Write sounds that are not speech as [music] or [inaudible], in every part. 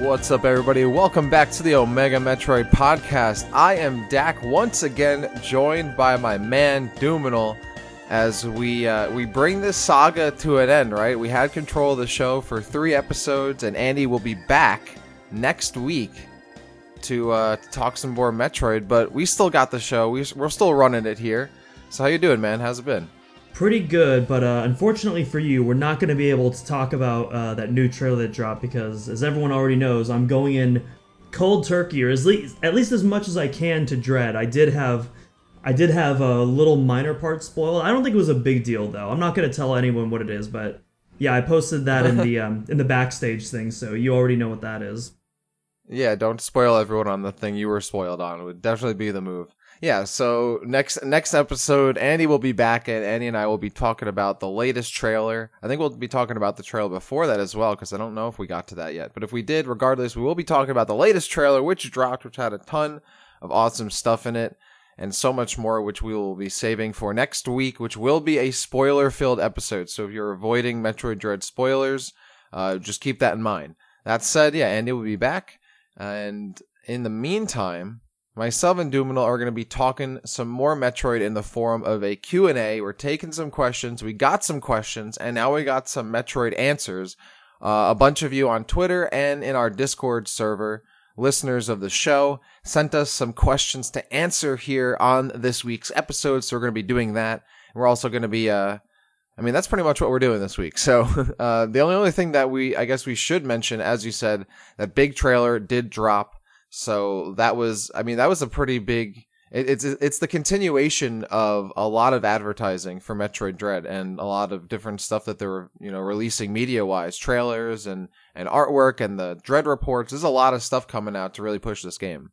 What's up, everybody? Welcome back to the Omega Metroid podcast. I am Dak, once again joined by my man Duminal, as we uh, we bring this saga to an end. Right, we had control of the show for three episodes, and Andy will be back next week to, uh, talk some more Metroid. But we still got the show. We, we're still running it here. So how you doing, man? How's it been? Pretty good, but uh, unfortunately for you, we're not going to be able to talk about uh, that new trailer that dropped because, as everyone already knows, I'm going in cold turkey, or at least at least as much as I can to Dread. I did have. I did have a little minor part spoiled. I don't think it was a big deal though. I'm not gonna tell anyone what it is, but yeah, I posted that in the [laughs] um, in the backstage thing, so you already know what that is. Yeah, don't spoil everyone on the thing you were spoiled on. It would definitely be the move yeah, so next next episode, Andy will be back, and Andy and I will be talking about the latest trailer. I think we'll be talking about the trailer before that as well, because I don't know if we got to that yet. But if we did, regardless, we will be talking about the latest trailer, which dropped, which had a ton of awesome stuff in it, and so much more, which we will be saving for next week, which will be a spoiler-filled episode. So if you're avoiding Metroid Dread spoilers, uh, just keep that in mind. That said, yeah, Andy will be back, and in the meantime Myself and Duminal are going to be talking some more Metroid in the form of a Q&A. We're taking some questions. We got some questions, and now we got some Metroid answers. Uh, a bunch of you on Twitter and in our Discord server, listeners of the show, sent us some questions to answer here on this week's episode. So we're going to be doing that. We're also going to be, uh, I mean, that's pretty much what we're doing this week. [laughs] So, uh, the only, only thing that we, I guess we should mention, as you said, that big trailer did drop so that was, I mean, that was a pretty big. It, it's it's the continuation of a lot of advertising for Metroid Dread and a lot of different stuff that they're you know releasing media wise, trailers and and artwork and the Dread reports. There's a lot of stuff coming out to really push this game.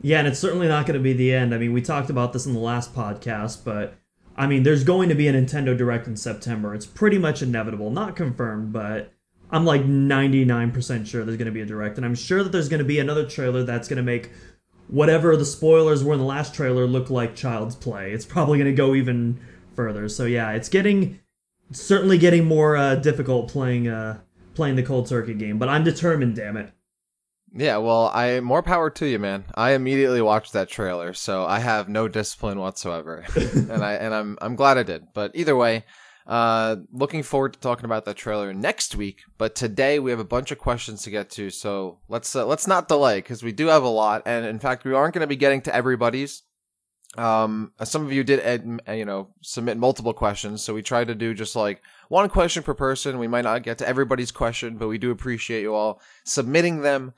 Yeah, and it's certainly not going to be the end. I mean, we talked about this in the last podcast, but I mean, there's going to be a Nintendo Direct in September. It's pretty much inevitable, not confirmed, but I'm like 99% sure there's going to be a direct, and I'm sure that there's going to be another trailer that's going to make whatever the spoilers were in the last trailer look like child's play. It's probably going to go even further. So yeah, it's getting certainly getting more uh, difficult playing uh, playing the cold turkey game, but I'm determined. Damn it. Yeah, well, I more power to you, man. I immediately watched that trailer, so I have no discipline whatsoever, [laughs] and I and I'm I'm glad I did. But either way, uh, looking forward to talking about that trailer next week. But today we have a bunch of questions to get to, so let's uh, let's not delay because we do have a lot, and in fact we aren't going to be getting to everybody's. Um, some of you did, ed, you know, submit multiple questions, so we tried to do just like one question per person. We might not get to everybody's question, but we do appreciate you all submitting them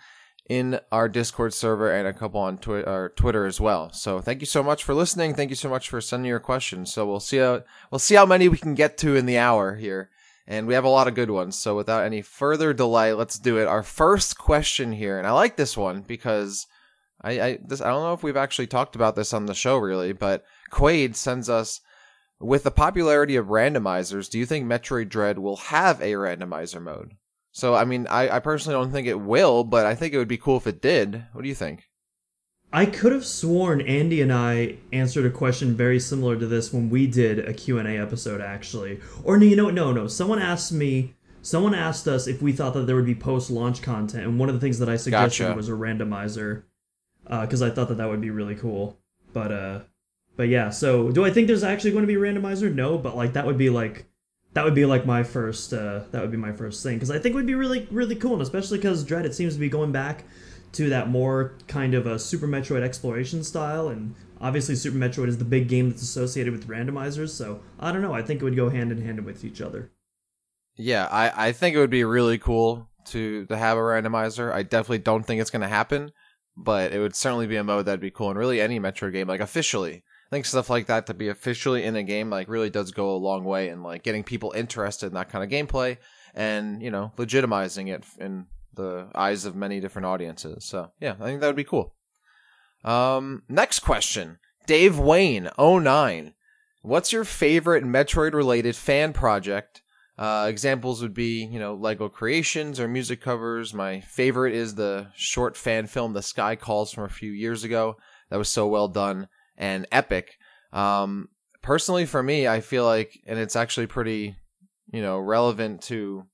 in our Discord server and a couple on twi- Twitter as well. So thank you so much for listening. Thank you so much for sending your questions. So we'll see how we'll see how many we can get to in the hour here. And we have a lot of good ones. So without any further delay, let's do it. Our first question here, and I like this one because I, I this I don't know if we've actually talked about this on the show really, but Quade sends us with the popularity of randomizers, do you think Metroid Dread will have a randomizer mode? So, I mean, I, I personally don't think it will, but I think it would be cool if it did. What do you think? I could have sworn Andy and I answered a question very similar to this when we did a Q&A episode actually. Or no, you know no, no. Someone asked me someone asked us if we thought that there would be post-launch content and one of the things that I suggested gotcha. was a randomizer because uh, I thought that that would be really cool. But uh but yeah, so do I think there's actually going to be a randomizer? No, but like that would be like that would be like my first uh, that would be my first thing because I think it would be really really cool and especially because Dread it seems to be going back to that more kind of a Super Metroid exploration style and obviously Super Metroid is the big game that's associated with randomizers so I don't know I think it would go hand in hand with each other. Yeah, I I think it would be really cool to to have a randomizer. I definitely don't think it's going to happen, but it would certainly be a mode that'd be cool and really any Metroid game like officially I think stuff like that to be officially in a game like really does go a long way in like getting people interested in that kind of gameplay and you know legitimizing it in the eyes of many different audiences. So yeah, I think that would be cool. Um, next question, Dave Wayne 09. What's your favorite Metroid related fan project? Uh, examples would be, you know, Lego creations or music covers. My favorite is the short fan film The Sky Calls from a few years ago. That was so well done and epic. Um, personally, for me, I feel like, and it's actually pretty, you know, relevant to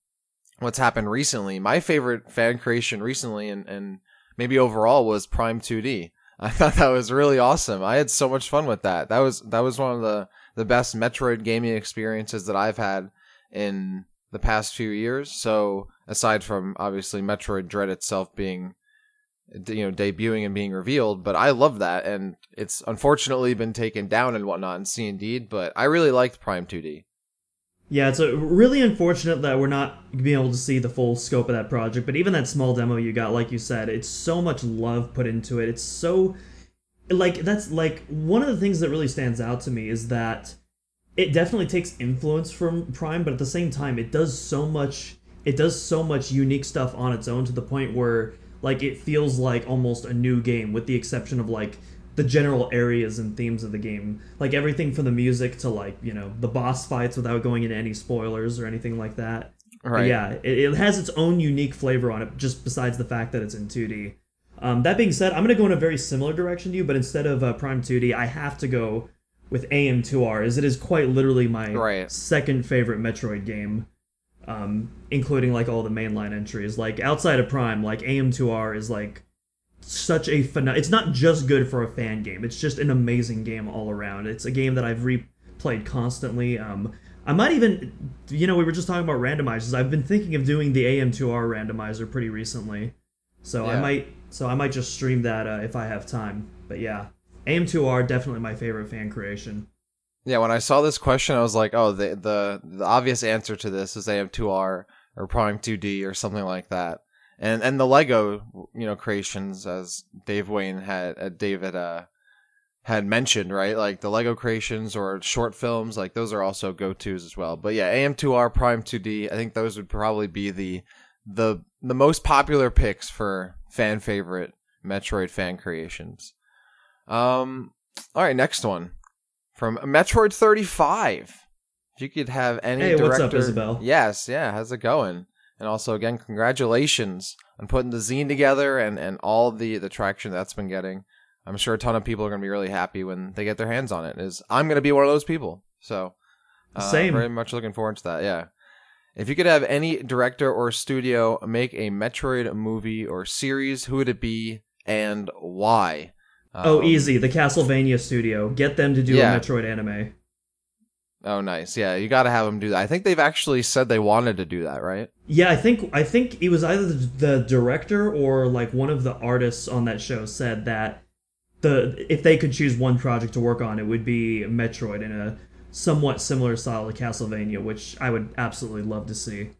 what's happened recently. My favorite fan creation recently and, and maybe overall was Prime 2D. [laughs] I thought that was really awesome. I had so much fun with that. That was that was one of the the best Metroid gaming experiences that I've had in the past few years. So aside from obviously Metroid Dread itself being you know debuting and being revealed, but I love that, and it's unfortunately been taken down and whatnot in C Indeed. But I really liked Prime 2D. Yeah, it's really unfortunate that we're not being able to see the full scope of that project. But even that small demo you got, like you said, it's so much love put into it. It's so like that's like one of the things that really stands out to me is that it definitely takes influence from Prime, but at the same time, it does so much. It does so much unique stuff on its own to the point where like it feels like almost a new game, with the exception of like the general areas and themes of the game. Like everything from the music to like, you know, the boss fights without going into any spoilers or anything like that. Right. But yeah, it, it, has its own unique flavor on it, just besides the fact that it's in 2D. Um, that being said, I'm going to go in a very similar direction to you, but instead of uh, Prime 2D, I have to go with AM2R, as it is quite literally my right. second favorite Metroid game, um, including like all the mainline entries. Like outside of Prime, like AM2R is like such a phen- It's not just good for a fan game; it's just an amazing game all around. It's a game that I've replayed constantly. Um, I might even, you know, we were just talking about randomizers. I've been thinking of doing the AM2R randomizer pretty recently, so yeah. I might, so I might just stream that uh, if I have time. But yeah, AM2R definitely my favorite fan creation. Yeah, when I saw this question, I was like, oh, the the the obvious answer to this is AM2R or Prime 2D or something like that and and the Lego you know creations as Dave Wayne had uh, David uh had mentioned right like the Lego creations or short films like those are also go tos as well. But yeah, AM2R Prime 2D I think those would probably be the the the most popular picks for fan favorite Metroid fan creations. Um, all right, next one from Metroid 35. If you could have any hey, director, what's up, Isabel? Yes, yeah, how's it going? And also, again, congratulations on putting the zine together and, and all the, the traction that's been getting. I'm sure a ton of people are going to be really happy when they get their hands on it. Is I'm going to be one of those people. So, uh, same. Very much looking forward to that. Yeah. If you could have any director or studio make a Metroid movie or series, who would it be and why? Oh, um, oh, easy. The Castlevania studio. Get them to do yeah. a Metroid anime. Oh, nice. Yeah, you got to have them do that. I think they've actually said they wanted to do that, right? Yeah, I think I think it was either the director or like one of the artists on that show said that the if they could choose one project to work on, it would be Metroid in a somewhat similar style to Castlevania, which I would absolutely love to see.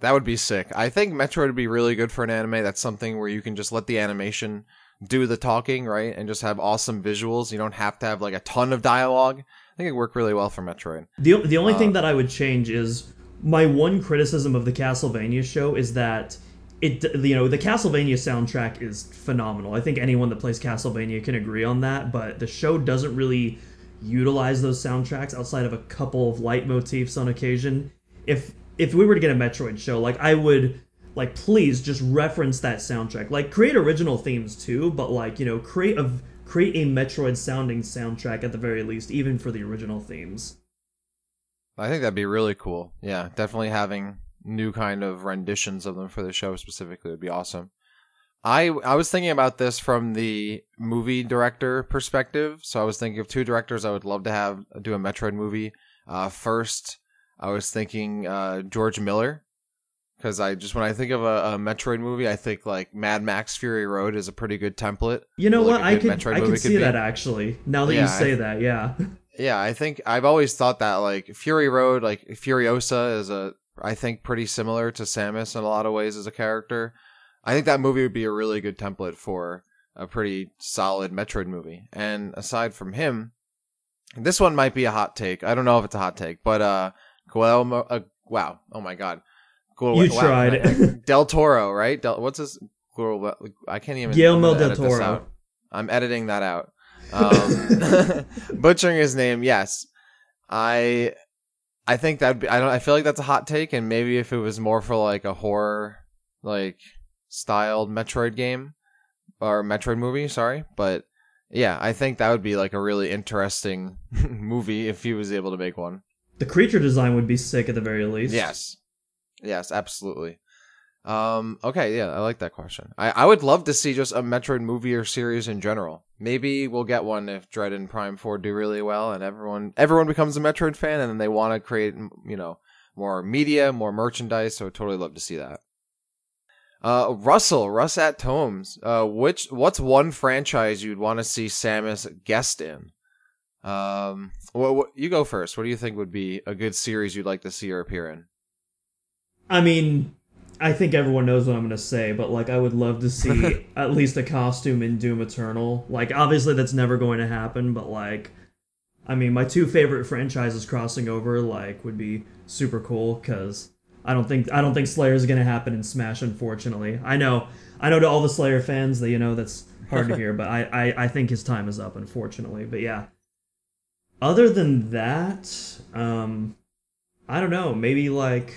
That would be sick. I think Metroid would be really good for an anime. That's something where you can just let the animation do the talking, right? And just have awesome visuals. You don't have to have like a ton of dialogue I think it worked really well for Metroid. The the only uh, thing that I would change is my one criticism of the Castlevania show is that it you know the Castlevania soundtrack is phenomenal. I think anyone that plays Castlevania can agree on that, but the show doesn't really utilize those soundtracks outside of a couple of leitmotifs on occasion. If if we were to get a Metroid show, like I would like please just reference that soundtrack. Like create original themes too, but like, you know, create a create a Metroid sounding soundtrack at the very least, even for the original themes. I think that'd be really cool. Yeah, definitely having new kind of renditions of them for the show specifically would be awesome. I I was thinking about this from the movie director perspective. So I was thinking of two directors I would love to have do a Metroid movie. Uh, first, I was thinking uh, George Miller because I just when I think of a, a, Metroid movie, I think like Mad Max Fury Road is a pretty good template. You know what? Like I could Metroid I could see that actually. Now that yeah, you say I, that, yeah. [laughs] Yeah, I think I've always thought that like Fury Road, like Furiosa, is a I think pretty similar to Samus in a lot of ways as a character. I think that movie would be a really good template for a pretty solid Metroid movie. And aside from him, this one might be a hot take. I don't know if it's a hot take, but uh, Guillermo, uh wow, oh my god, you wow, tried. Del Toro, right? Del, what's his? I can't even. Guillermo del Toro. I'm editing that out. [laughs] Um, [laughs] butchering his name, yes. I, I think that I don't. I feel like that's a hot take, and maybe if it was more for like a horror, like styled Metroid game or Metroid movie, sorry, but yeah, I think that would be like a really interesting [laughs] movie if he was able to make one. The creature design would be sick at the very least. Yes, Yes, absolutely. Um, okay, yeah, I like that question. I, I would love to see just a Metroid movie or series in general. Maybe we'll get one if Dread and Prime Four do really well, and everyone everyone becomes a Metroid fan, and then they want to create you know more media, more merchandise. So I'd totally love to see that. Uh, Russell, Russ at Tomes. Uh, which what's one franchise you'd want to see Samus guest in? Um, what, what, you go first. What do you think would be a good series you'd like to see her appear in? I mean, I think everyone knows what I'm gonna say, but like I would love to see [laughs] at least a costume in Doom Eternal. Like obviously that's never going to happen, but like I mean my two favorite franchises crossing over like would be super cool cuz I don't think I don't think Slayer is gonna happen in Smash unfortunately. I know I know to all the Slayer fans that you know that's hard to [laughs] hear, but I, I I think his time is up unfortunately. But yeah. Other than that, um I don't know, maybe like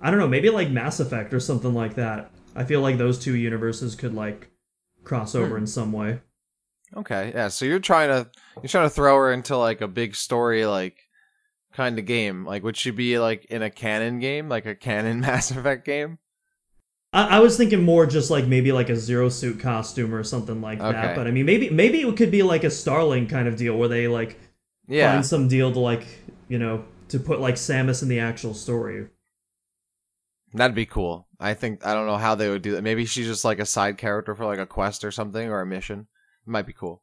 I don't know, maybe like Mass Effect or something like that. I feel like those two universes could like cross over Hmm. in some way. Okay, yeah. So you're trying to you're trying to throw her into like a big story like kind of game. Like would she be like in a canon game, like a canon [laughs] Mass Effect game? I, I was thinking more just like maybe like a zero suit costume or something like Okay. that. But I mean, maybe maybe it could be like a Starling kind of deal where they like Yeah. find some deal to like you know to put like Samus in the actual story. That'd be cool. I think I don't know how they would do that. Maybe she's just like a side character for like a quest or something or a mission. It might be cool.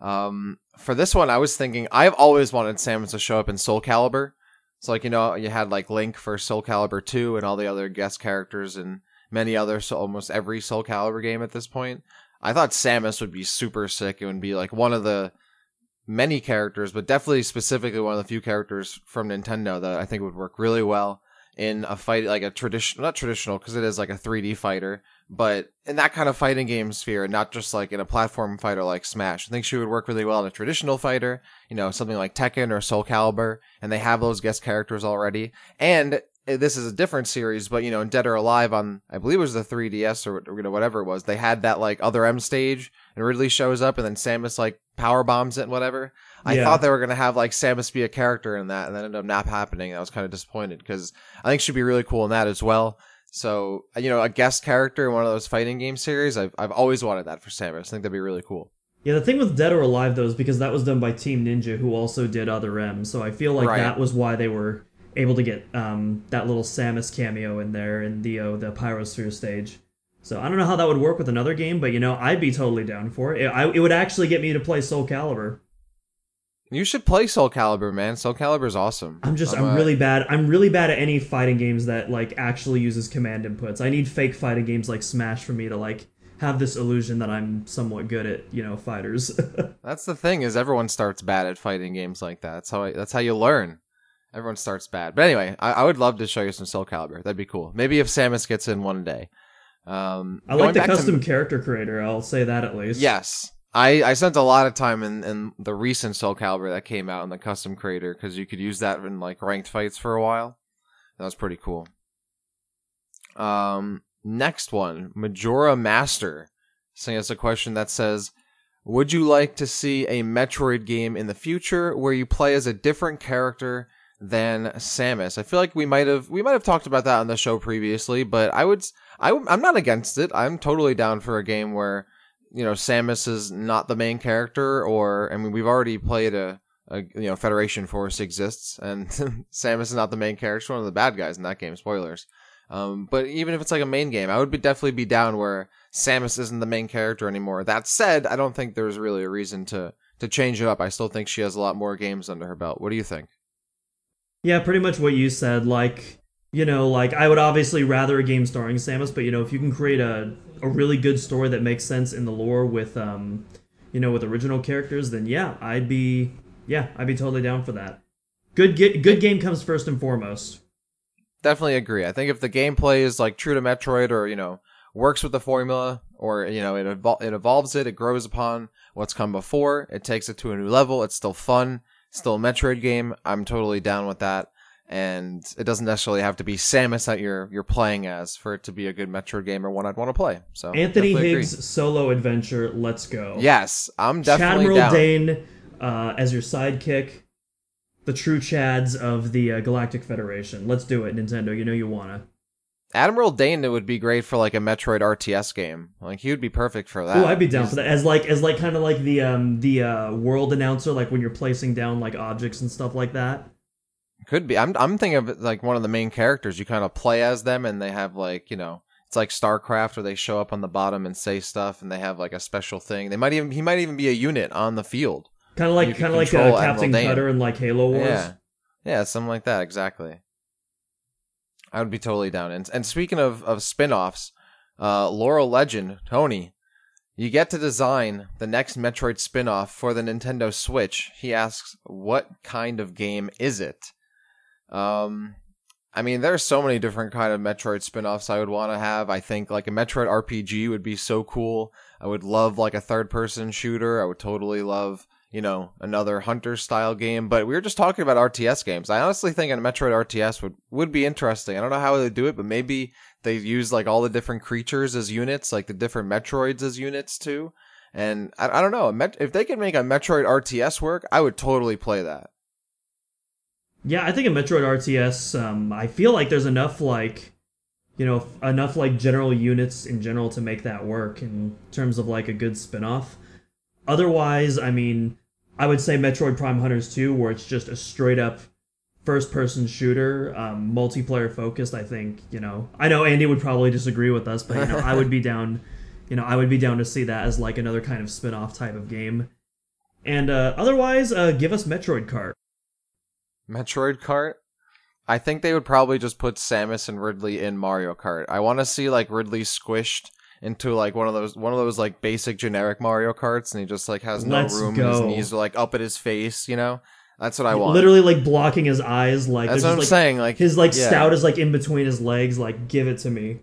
Um, for this one, I was thinking I've always wanted Samus to show up in Soul Calibur. So like you know you had like Link for Soul Calibur two and all the other guest characters and many other so almost every Soul Calibur game at this point. I thought Samus would be super sick. It would be like one of the many characters, but definitely specifically one of the few characters from Nintendo that I think would work really well in a fight like a traditional not traditional because it is like a 3D fighter but in that kind of fighting game sphere not just like in a platform fighter like Smash. I think she would work really well in a traditional fighter you know something like Tekken or Soul Calibur and they have those guest characters already. And uh, this is a different series but you know in Dead or Alive on I believe it was the 3DS or you know whatever it was they had that like Other M stage and Ridley shows up and then Samus like power bombs it and whatever I Yeah. thought they were gonna have like Samus be a character in that, and that ended up not happening. I was kind of disappointed because I think she'd be really cool in that as well. So you know, a guest character in one of those fighting game series, I've I've always wanted that for Samus. I think that'd be really cool. Yeah, the thing with Dead or Alive though is because that was done by Team Ninja, who also did Other M. So I feel like Right. that was why they were able to get um, that little Samus cameo in there in the uh, the Pyrosphere stage. So I don't know how that would work with another game, but you know I'd be totally down for it. It, I, it would actually get me to play Soul Calibur. You should play Soul Calibur, man. Soul Calibur is awesome. I'm just I'm, uh, really bad. I'm really bad at any fighting games that like actually uses command inputs. I need fake fighting games like Smash for me to like have this illusion that I'm somewhat good at you know fighters. [laughs] That's the thing is everyone starts bad at fighting games like that. That's how I, that's how you learn. Everyone starts bad. But anyway, I, I would love to show you some Soul Calibur. That'd be cool. Maybe if Samus gets in one day. Um, I like the back to- custom character creator. I'll say that at least. Yes. I, I spent a lot of time in, in the recent Soul Calibur that came out in the custom creator because you could use that in like ranked fights for a while. That was pretty cool. Um, next one, Majora Master, sending us a question that says, "Would you like to see a Metroid game in the future where you play as a different character than Samus?" I feel like we might have we might have talked about that on the show previously, but I would I, I'm not against it. I'm totally down for a game where you know Samus is not the main character, or I mean we've already played a, a you know Federation Force exists, and [laughs] Samus is not the main character, one of the bad guys in that game. Spoilers. Um, but even if it's like a main game, I would be definitely be down where Samus isn't the main character anymore. That said, I don't think there's really a reason to to change it up. I still think she has a lot more games under her belt. What do you think? Yeah, pretty much what you said. Like, you know, like I would obviously rather a game starring Samus, but you know, if you can create a a really good story that makes sense in the lore with um, you know, with original characters, then yeah, I'd be yeah, I'd be totally down for that. Good get good game comes first and foremost. definitely agree. I think if the gameplay is like true to Metroid or, you know, works with the formula or, you know, it, evol- it evolves it, it grows upon what's come before, it takes it to a new level, it's still fun, still a Metroid game, I'm totally down with that. And it doesn't necessarily have to be Samus that you're you're playing as for it to be a good Metroid game or one I'd want to play. So Anthony definitely agree. Higgs solo adventure, let's go. Yes, I'm definitely down. Admiral Dane uh, as your sidekick. the true chads of the uh, Galactic Federation. Let's do it, Nintendo. You know you wanna. Admiral Dane would be great for like a Metroid RTS game. Like he would be perfect for that. Oh, I'd be down for that. As like as like kind of like the um the uh, world announcer, like when you're placing down like objects and stuff like that. Could be. I'm I'm thinking of it like one of the main characters. You kind of play as them, and they have like you know it's like StarCraft where they show up on the bottom and say stuff, and they have like a special thing. They might even he might even be a unit on the field. Kind of like kind of like uh, Captain Cutter in like Halo Wars. Yeah, yeah, something like that. Exactly. I would be totally down. And and speaking of of spin-offs, uh, Laurel Legend, Tony, you get to design the next Metroid spin-off for the Nintendo Switch. He asks, "What kind of game is it?" Um, I mean, there's so many different kind of Metroid spin-offs I would want to have. I think like a Metroid RPG would be so cool. I would love like a third-person shooter. I would totally love you know, another hunter style game. But we were just talking about RTS games. I honestly think a Metroid RTS would, would be interesting. I don't know how they do it, but maybe they use like all the different creatures as units, like the different Metroids as units too. And I, I don't know. If they could make a Metroid RTS work, I would totally play that. Yeah, I think a Metroid RTS, um, I feel like there's enough like, you know, enough like general units in general to make that work in terms of like a good spin-off. Otherwise, I mean, I would say Metroid Prime Hunters 2, where it's just a straight up first person shooter, um, multiplayer focused. I think you know. I know Andy would probably disagree with us, but you know, I would be [laughs] down. You know, I would be down to see that as like another kind of spin off type of game. And uh, otherwise, uh, give us Metroid Kart. Metroid Kart. I think they would probably just put Samus and Ridley in Mario Kart. I want to see like Ridley squished into like one of those one of those like basic generic Mario Karts, and he just like has no Let's room. Go. His knees are like up at his face. You know, that's what I want. Literally like blocking his eyes. Like that's what I'm like, saying. Like his like yeah. stout is like in between his legs. Like give it to me.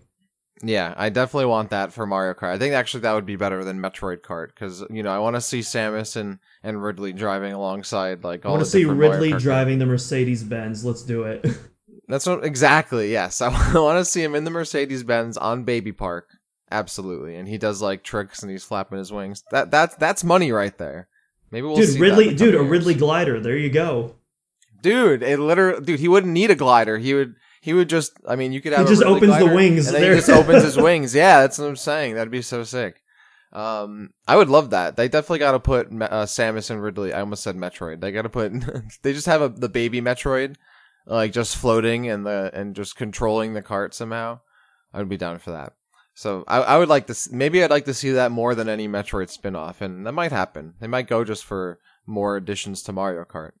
Yeah, I definitely want that for Mario Kart. I think actually that would be better than Metroid Kart because you know I want to see Samus and and Ridley driving alongside like all. I want to see Ridley driving the Mercedes Benz. Let's do it. [laughs] That's what exactly. Yes, [laughs] I want to see him in the Mercedes Benz on Baby Park Absolutely, and he does like tricks and he's flapping his wings. That that's that's money right there. Maybe we'll see. dude Ridley, dude, a years. Ridley glider. There you go, dude. It literally, dude. He wouldn't need a glider. He would. He would just. I mean, you could have. He just opens the wings. And then he just opens his [laughs] wings. Yeah, that's what I'm saying. That'd be so sick. Um, I would love that. They definitely got to put uh, Samus and Ridley. I almost said Metroid. They got to put. [laughs] they just have a, the baby Metroid, like just floating and the and just controlling the cart somehow. I would be down for that. So I, I would like to maybe I'd like to see that more than any Metroid spin-off and that might happen. They might go just for more additions to Mario Kart.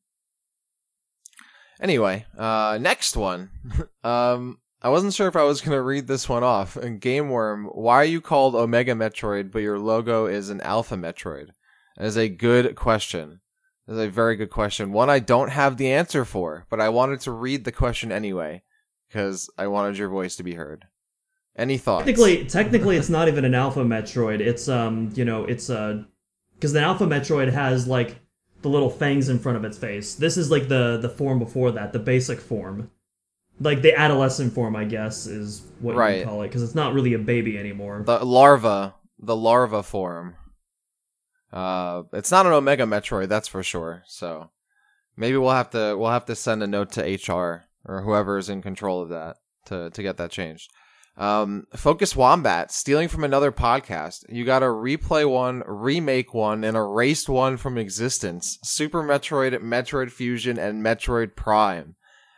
Anyway, uh next one. [laughs] um I wasn't sure if I was going to read this one off. [laughs] Game Worm, why are you called Omega Metroid but your logo is an Alpha Metroid? That is a good question. That is a very good question. One I don't have the answer for, but I wanted to read the question anyway because I wanted your voice to be heard. Any thoughts? Technically, technically, it's not even an Alpha Metroid. It's um, you know, it's a because the Alpha Metroid has like the little fangs in front of its face. This is like the the form before that, the basic form, like the adolescent form, I guess, is what right. you call it, because it's not really a baby anymore. The larva, the larva form. Uh, it's not an Omega Metroid, that's for sure. So maybe we'll have to we'll have to send a note to HR or whoever is in control of that to to get that changed. Um, Focus Wombat, stealing from another podcast. You got to replay one, remake one, and erased one from existence. Super Metroid, Metroid Fusion, and Metroid Prime.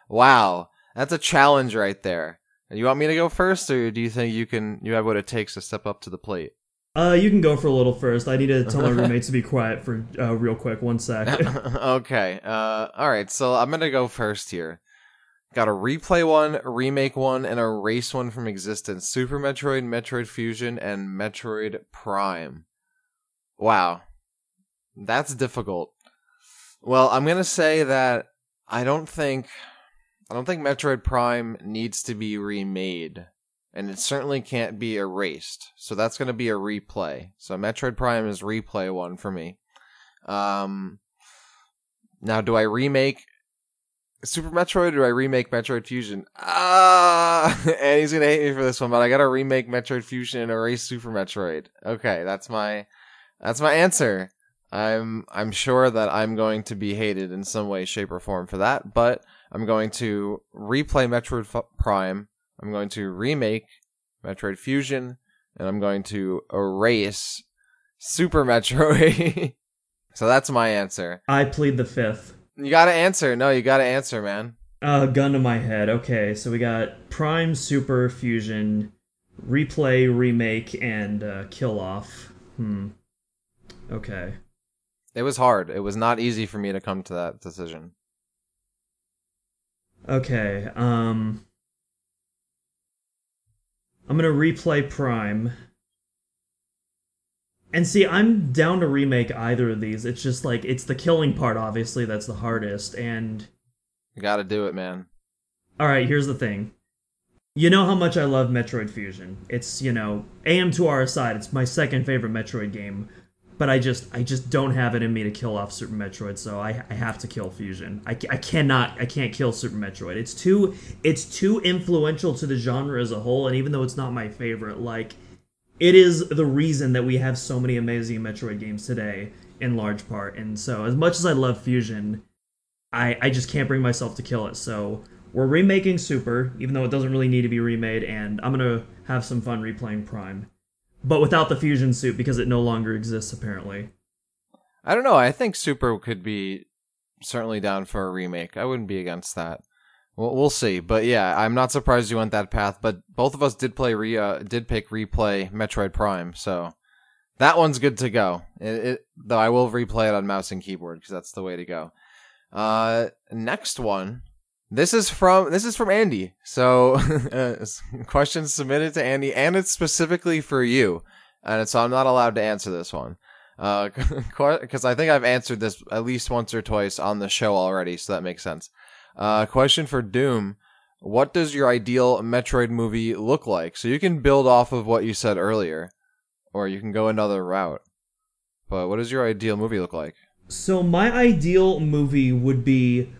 Wow, that's a challenge right there. You want me to go first, or do you think you can? You have what it takes to step up to the plate. Uh, you can go for a little first. I need to tell my [laughs] roommates to be quiet for uh, real quick. One sec. [laughs] okay. Uh, all right. So I'm gonna go first here. Got a replay one, remake one, and a race one from existence. Super Metroid, Metroid Fusion, and Metroid Prime. Wow. That's difficult. Well, I'm gonna say that I don't think I don't think Metroid Prime needs to be remade. And it certainly can't be erased. So that's gonna be a replay. So Metroid Prime is replay one for me. Um now do I remake Super Metroid or do I remake Metroid Fusion? Ah, [laughs] and he's gonna hate me for this one, but I gotta remake Metroid Fusion and erase Super Metroid. Okay, that's my that's my answer. I'm I'm sure that I'm going to be hated in some way, shape, or form for that, but I'm going to replay Metroid F- Prime. I'm going to remake Metroid Fusion, and I'm going to erase Super Metroid. [laughs] so that's my answer. I plead the fifth. You gotta answer. No, you gotta answer, man. Uh, gun to my head. Okay, so we got Prime, Super, Fusion, Replay, Remake, and uh, Kill Off. Hmm. Okay. It was hard. It was not easy for me to come to that decision. Okay, um. I'm gonna replay Prime. And see, I'm down to remake either of these. It's just like, it's the killing part, obviously, that's the hardest. And. You gotta do it, man. Alright, here's the thing. You know how much I love Metroid Fusion. It's, you know, AM2R aside, it's my second favorite Metroid game. But I just, I just don't have it in me to kill off Super Metroid, so I, I have to kill Fusion. I, I cannot, I can't kill Super Metroid. It's too, it's too influential to the genre as a whole, and even though it's not my favorite, like, it is the reason that we have so many amazing Metroid games today, in large part. And so, as much as I love Fusion, I, I just can't bring myself to kill it. So we're remaking Super, even though it doesn't really need to be remade, and I'm gonna have some fun replaying Prime, but without the fusion suit because it no longer exists apparently. I don't know. I think Super could be certainly down for a remake. I wouldn't be against that. We'll, we'll see. But yeah, I'm not surprised you went that path. But both of us did play re uh, did pick replay Metroid Prime, so that one's good to go. It, it, though I will replay it on mouse and keyboard because that's the way to go. Uh, next one. This is from this is from Andy. So, [laughs] uh, questions submitted to Andy, and it's specifically for you, and so I'm not allowed to answer this one, because uh, [laughs] I think I've answered this at least once or twice on the show already, so that makes sense. Uh, question for Doom: What does your ideal Metroid movie look like? So you can build off of what you said earlier, or you can go another route. But what does your ideal movie look like? So my ideal movie would be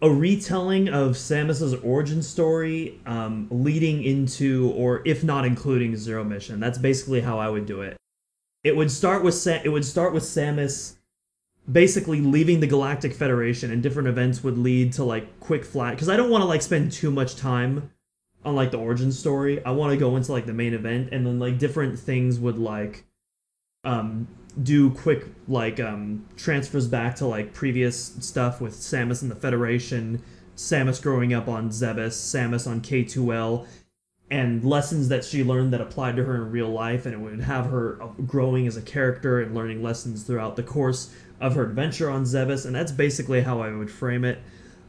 a retelling of Samus's origin story, um, leading into, or if not including, Zero Mission. That's basically how I would do it. It would start with Sa- it would start with Samus basically leaving the Galactic Federation, and different events would lead to like quick flat. Because I don't want to like spend too much time on like the origin story. I want to go into like the main event, and then like different things would like um do quick like um transfers back to like previous stuff with Samus and the Federation, Samus growing up on Zebes, Samus on K2L, and lessons that she learned that applied to her in real life, and it would have her growing as a character and learning lessons throughout the course of her adventure on Zebes, and that's basically how I would frame it.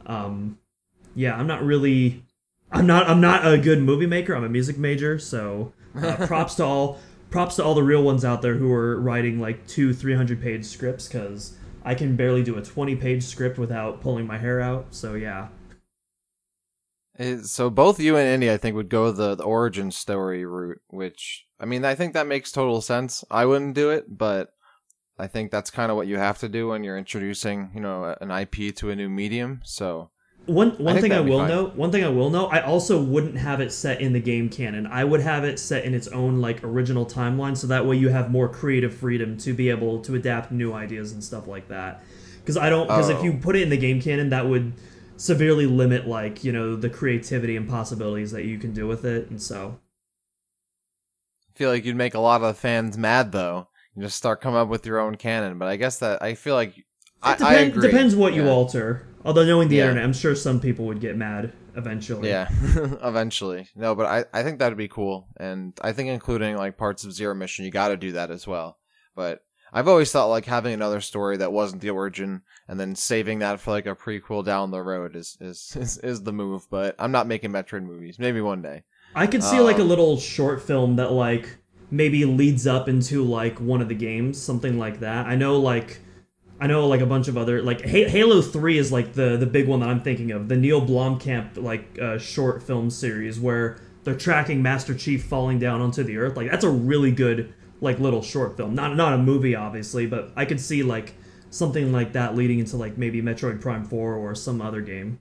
Um, yeah, I'm not really, I'm not, I'm not a good movie maker. I'm a music major, so uh, [laughs] props to all props to all the real ones out there who are writing like two, three hundred page scripts because I can barely do a twenty page script without pulling my hair out. So yeah. So both you and Indy, I think, would go the, the origin story route, which I mean, I think that makes total sense. I wouldn't do it, but I think that's kind of what you have to do when you're introducing, you know, an IP to a new medium. So one one I thing I will note, one thing I will note, I also wouldn't have it set in the game canon. I would have it set in its own like original timeline, so that way you have more creative freedom to be able to adapt new ideas and stuff like that. Because I don't, because oh. if you oh. put it in the game canon, that would severely limit like you know the creativity and possibilities that you can do with it, and so. I feel like you'd make a lot of fans mad though. You just start coming up with your own canon, but I guess that I feel like I, depend, I agree. depends what yeah. you alter. Although knowing the yeah. internet, I'm sure some people would get mad eventually. Yeah, [laughs] eventually. No, but I, I think that'd be cool, and I think including like parts of Zero Mission, you got to do that as well. But I've always thought like having another story that wasn't the origin and then saving that for like a prequel down the road is is [laughs] is, is the move. But I'm not making Metroid movies. Maybe one day. I could see um, like a um, little short film that like maybe leads up into like one of the games, something like that. I know like I know like a bunch of other like Halo Three is like the the big one that I'm thinking of. The Neil Blomkamp like uh, short film series where they're tracking Master Chief falling down onto the Earth. Like that's a really good like little short film. Not not a movie obviously, but I could see like something like that leading into like maybe Metroid Prime Four or some other game.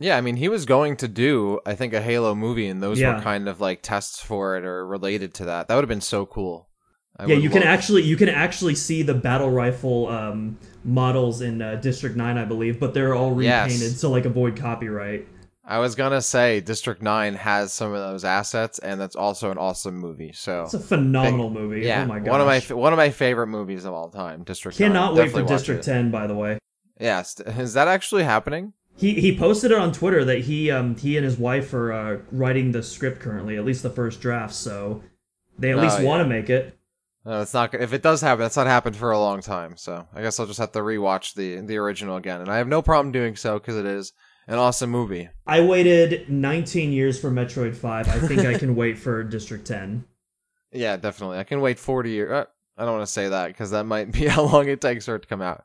Yeah, I mean, he was going to do, I think, a Halo movie, and those yeah. were kind of like tests for it or related to that. That would have been so cool. I Yeah, you can actually you can actually see the battle rifle um, models in uh, District Nine, I believe, but they're all Yes. repainted to like avoid copyright. I was gonna say District Nine has some of those assets, and that's also an awesome movie. So It's a phenomenal movie. yeah, oh my gosh. one of my one of my favorite movies of all time. District. Cannot 9. wait for Definitely watch District it. Ten. By the way, Yes, [laughs] is that actually happening? He he posted it on Twitter that he um he and his wife are uh, writing the script currently, at least the first draft. So they at Oh, least yeah. want to make it. No, it's not. If it does happen, that's not happened for a long time. So I guess I'll just have to rewatch the the original again, and I have no problem doing so because it is an awesome movie. I waited 19 years for Metroid 5. I think I can wait for District 10. Yeah, definitely. I can wait forty years. Uh, I don't want to say that because that might be [laughs] how long it takes for it to come out.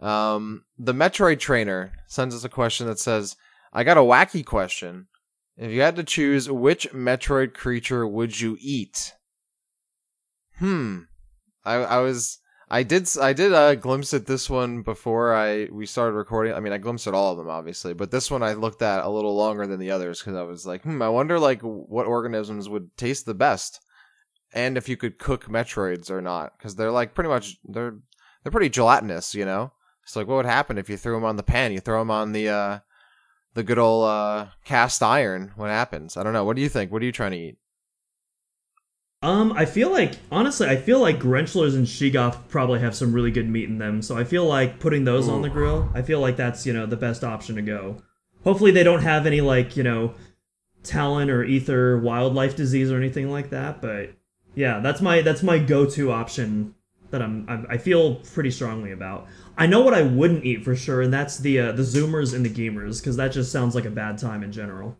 Um, the Metroid trainer sends us a question that says, "I got a wacky question. If you had to choose, which Metroid creature would you eat?" Hmm. I I was I did I did uh, glimpse at this one before I we started recording. I mean, I glimpsed at all of them obviously, but this one I looked at a little longer than the others because I was like, hmm, I wonder like what organisms would taste the best, and if you could cook Metroids or not, because they're like pretty much they're they're pretty gelatinous, you know. So like, what would happen if you threw them on the pan? You throw them on the uh the good old uh cast iron. What happens? I don't know. What do you think? What are you trying to eat? Um, I feel like honestly, I feel like Grenchlers and Sheegoth probably have some really good meat in them. So I feel like putting those on the grill. I feel like that's you know the best option to go. Hopefully they don't have any like you know Tallon or Aether wildlife disease or anything like that. But yeah, that's my that's my go-to option that I'm, I'm I feel pretty strongly about. I know what I wouldn't eat for sure, and that's the uh, the Zoomers and the Geemers because that just sounds like a bad time in general.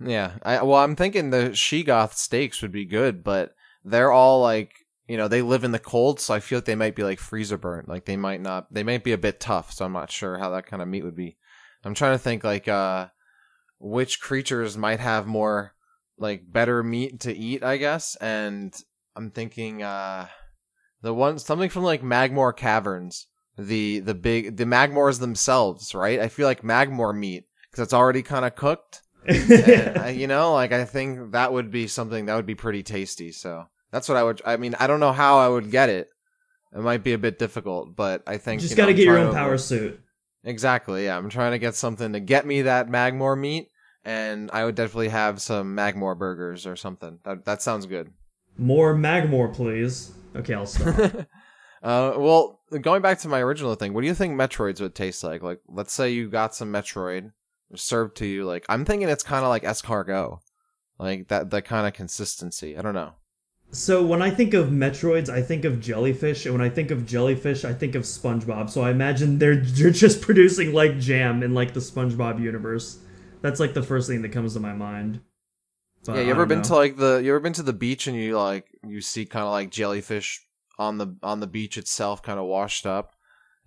Yeah, I well, I'm thinking the Sheegoth steaks would be good, but they're all like, you know, they live in the cold, so I feel like they might be like freezer burnt. Like they might not, they might be a bit tough. So I'm not sure how that kind of meat would be. I'm trying to think like, uh, which creatures might have more like better meat to eat, I guess. And I'm thinking, uh, the one something from like Magmoor Caverns, the the big the Magmoors themselves, right? I feel like Magmoor meat because it's already kind of cooked. [laughs] And, uh, you know, like I think that would be something that would be pretty tasty. So that's what I would. I mean, I don't know how I would get it. It might be a bit difficult, but I think just you know, got to get your own power suit. Exactly. Yeah, I'm trying to get something to get me that Magmoor meat, and I would definitely have some Magmoor burgers or something. That that sounds good. More Magmoor, please. Okay, I'll stop. [laughs] uh, well, going back to my original thing, what do you think Metroids would taste like? Like, let's say you got some Metroid served to you. Like, I'm thinking it's kind of like escargot, like that that kind of consistency. I don't know. So when I think of Metroids, I think of jellyfish, and when I think of jellyfish, I think of SpongeBob. So I imagine they're they're just [laughs] producing like jam in like the SpongeBob universe. That's like the first thing that comes to my mind. But yeah, you ever been know. to like the you ever been to the beach and you like you see kind of like jellyfish on the on the beach itself, kind of washed up,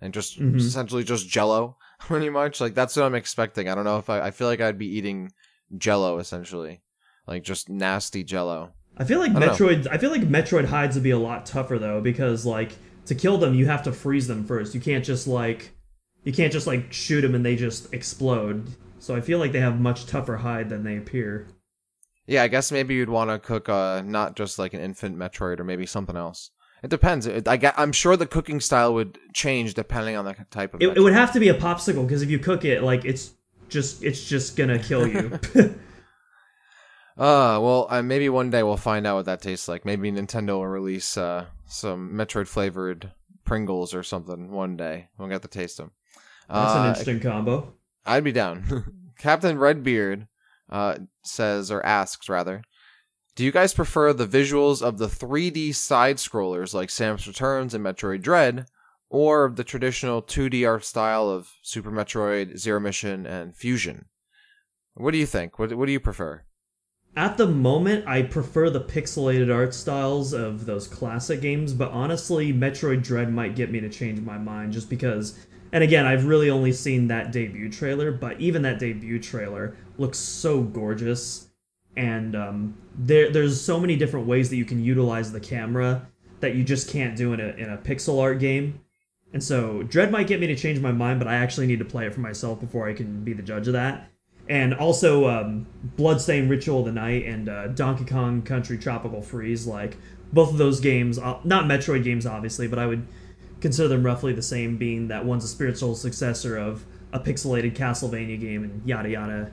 and just Mhm. essentially just Jello, [laughs] pretty much. Like that's what I'm expecting. I don't know if I I feel like I'd be eating Jello essentially, like just nasty Jello. I feel like I don't know. Metroid. I feel like Metroid hides would be a lot tougher though, because like to kill them, you have to freeze them first. You can't just like you can't just like shoot them and they just explode. So I feel like they have much tougher hide than they appear. Yeah, I guess maybe you'd want to cook uh not just like an infant Metroid or maybe something else. It depends. It, I I'm sure the cooking style would change depending on the type of. It, it would have to be a popsicle because if you cook it, like it's just it's just gonna kill you. [laughs] [laughs] Uh, well, uh, maybe one day we'll find out what that tastes like. Maybe Nintendo will release uh, some Metroid flavored Pringles or something one day. We'll get to taste them. That's an Uh, interesting combo. I'd be down. [laughs] Captain Redbeard uh, says, or asks rather, do you guys prefer the visuals of the 3D side scrollers like Samus Returns and Metroid Dread, or the traditional 2D art style of Super Metroid, Zero Mission, and Fusion? What do you think? What, what do you prefer? At the moment, I prefer the pixelated art styles of those classic games, but honestly, Metroid Dread might get me to change my mind just because. And again, I've really only seen that debut trailer, but even that debut trailer looks so gorgeous, and um, there there's so many different ways that you can utilize the camera that you just can't do in a in a pixel art game. And so Dread might get me to change my mind, but I actually need to play it for myself before I can be the judge of that. and also um, Bloodstained Ritual of the Night and uh, Donkey Kong Country Tropical Freeze. Like both of those games, uh, not Metroid games, obviously, but I would consider them roughly the same, being that one's a spiritual successor of a pixelated Castlevania game and yada yada.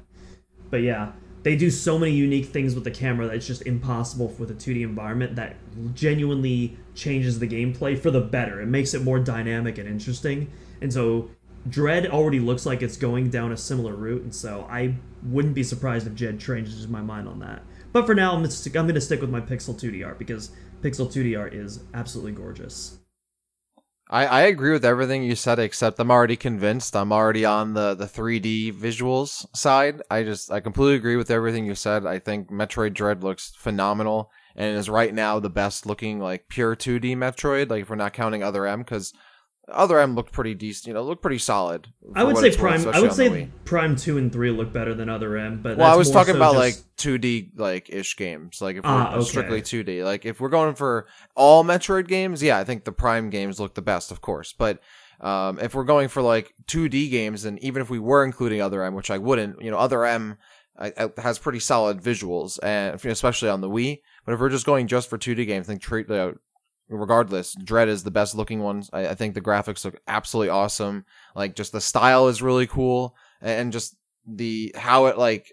But yeah, they do so many unique things with the camera that it's just impossible with a 2D environment that genuinely changes the gameplay for the better. It makes it more dynamic and interesting. And so Dread already looks like it's going down a similar route, and so I wouldn't be surprised if Jed changes my mind on that. But for now, I'm I'm gonna stick with my Pixel 2D art because Pixel 2D art is absolutely gorgeous. I, I agree with everything you said, except I'm already convinced. I'm already on the, the 3D visuals side. I just, I completely agree with everything you said. I think Metroid Dread looks phenomenal and is right now the best looking, like, pure 2D Metroid, like, if we're not counting Other M, because other M looked pretty decent. You know, looked pretty solid. I would say Prime. I would say Prime two and three look better than Other M. But well, I was talking so about just... like two D like ish games. Like if ah, we're okay. strictly two D. Like if we're going for all Metroid games, yeah, I think the Prime games look the best, of course. But um, if we're going for like two D games, and even if we were including Other M, which I wouldn't, you know, Other M I, I, has pretty solid visuals, and especially on the Wii. But if we're just going just for 2D games, I think treat, uh, regardless, Dread is the best looking one. I, I, think the graphics look absolutely awesome. Like just the style is really cool, and just the how it like.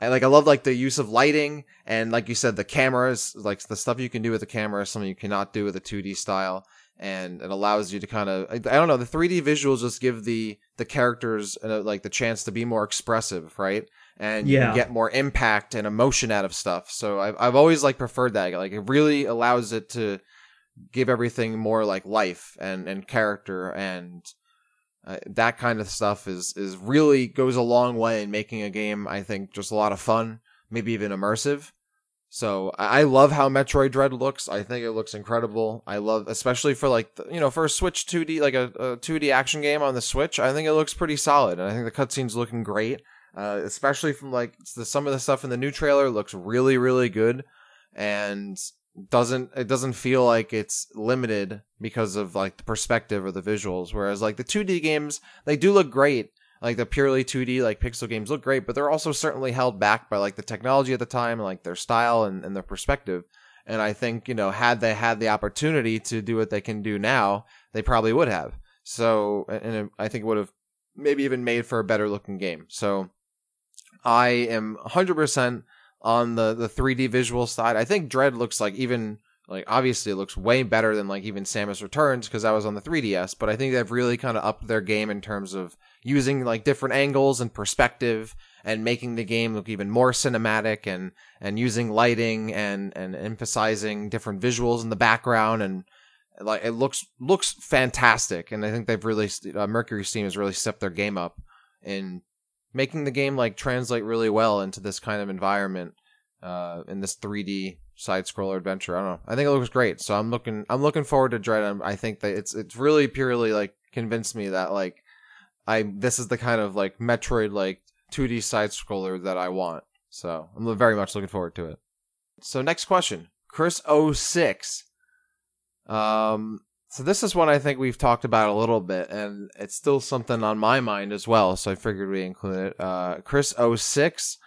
I like I love like the use of lighting and like you said the cameras like the stuff you can do with the camera is something you cannot do with a 2D style and it allows you to kind of I, I don't know the 3D visuals just give the the characters uh, like the chance to be more expressive right and you yeah. get more impact and emotion out of stuff so I've, I've always like preferred that like it really allows it to give everything more like life and and character and uh, that kind of stuff is is really goes a long way in making a game I think just a lot of fun maybe even immersive. So I, love how Metroid Dread looks. I think it looks incredible. I love especially for like the, you know for a Switch 2D like a, a 2D action game on the Switch I think it looks pretty solid and I think the cutscenes looking great. Uh, especially from like the, some of the stuff in the new trailer looks really really good and doesn't it doesn't feel like it's limited because of like the perspective or the visuals whereas like the 2D games they do look great. Like the purely 2D like pixel games look great but they're also certainly held back by like the technology at the time and like their style and, and their perspective. And I think you know had they had the opportunity to do what they can do now they probably would have. So and I think it would have maybe even made for a better looking game. So I am 100% on the the 3D visual side. I think Dread looks like even like obviously it looks way better than like even Samus Returns because I was on the 3DS, but I think they've really kind of upped their game in terms of using like different angles and perspective and making the game look even more cinematic and and using lighting and and emphasizing different visuals in the background and like it looks looks fantastic and I think they've really uh, Mercury Steam has really stepped their game up in making the game like translate really well into this kind of environment uh, in this 3D side scroller adventure. I don't know. I think it looks great. So I'm looking I'm looking forward to Dread. I think that it's it's really purely like convinced me that like I this is the kind of like Metroid like 2D side scroller that I want. So I'm very much looking forward to it. So next question, Chris 06. Um so this is one I think we've talked about a little bit, and it's still something on my mind as well. So I figured we include it. Uh, Chris 06.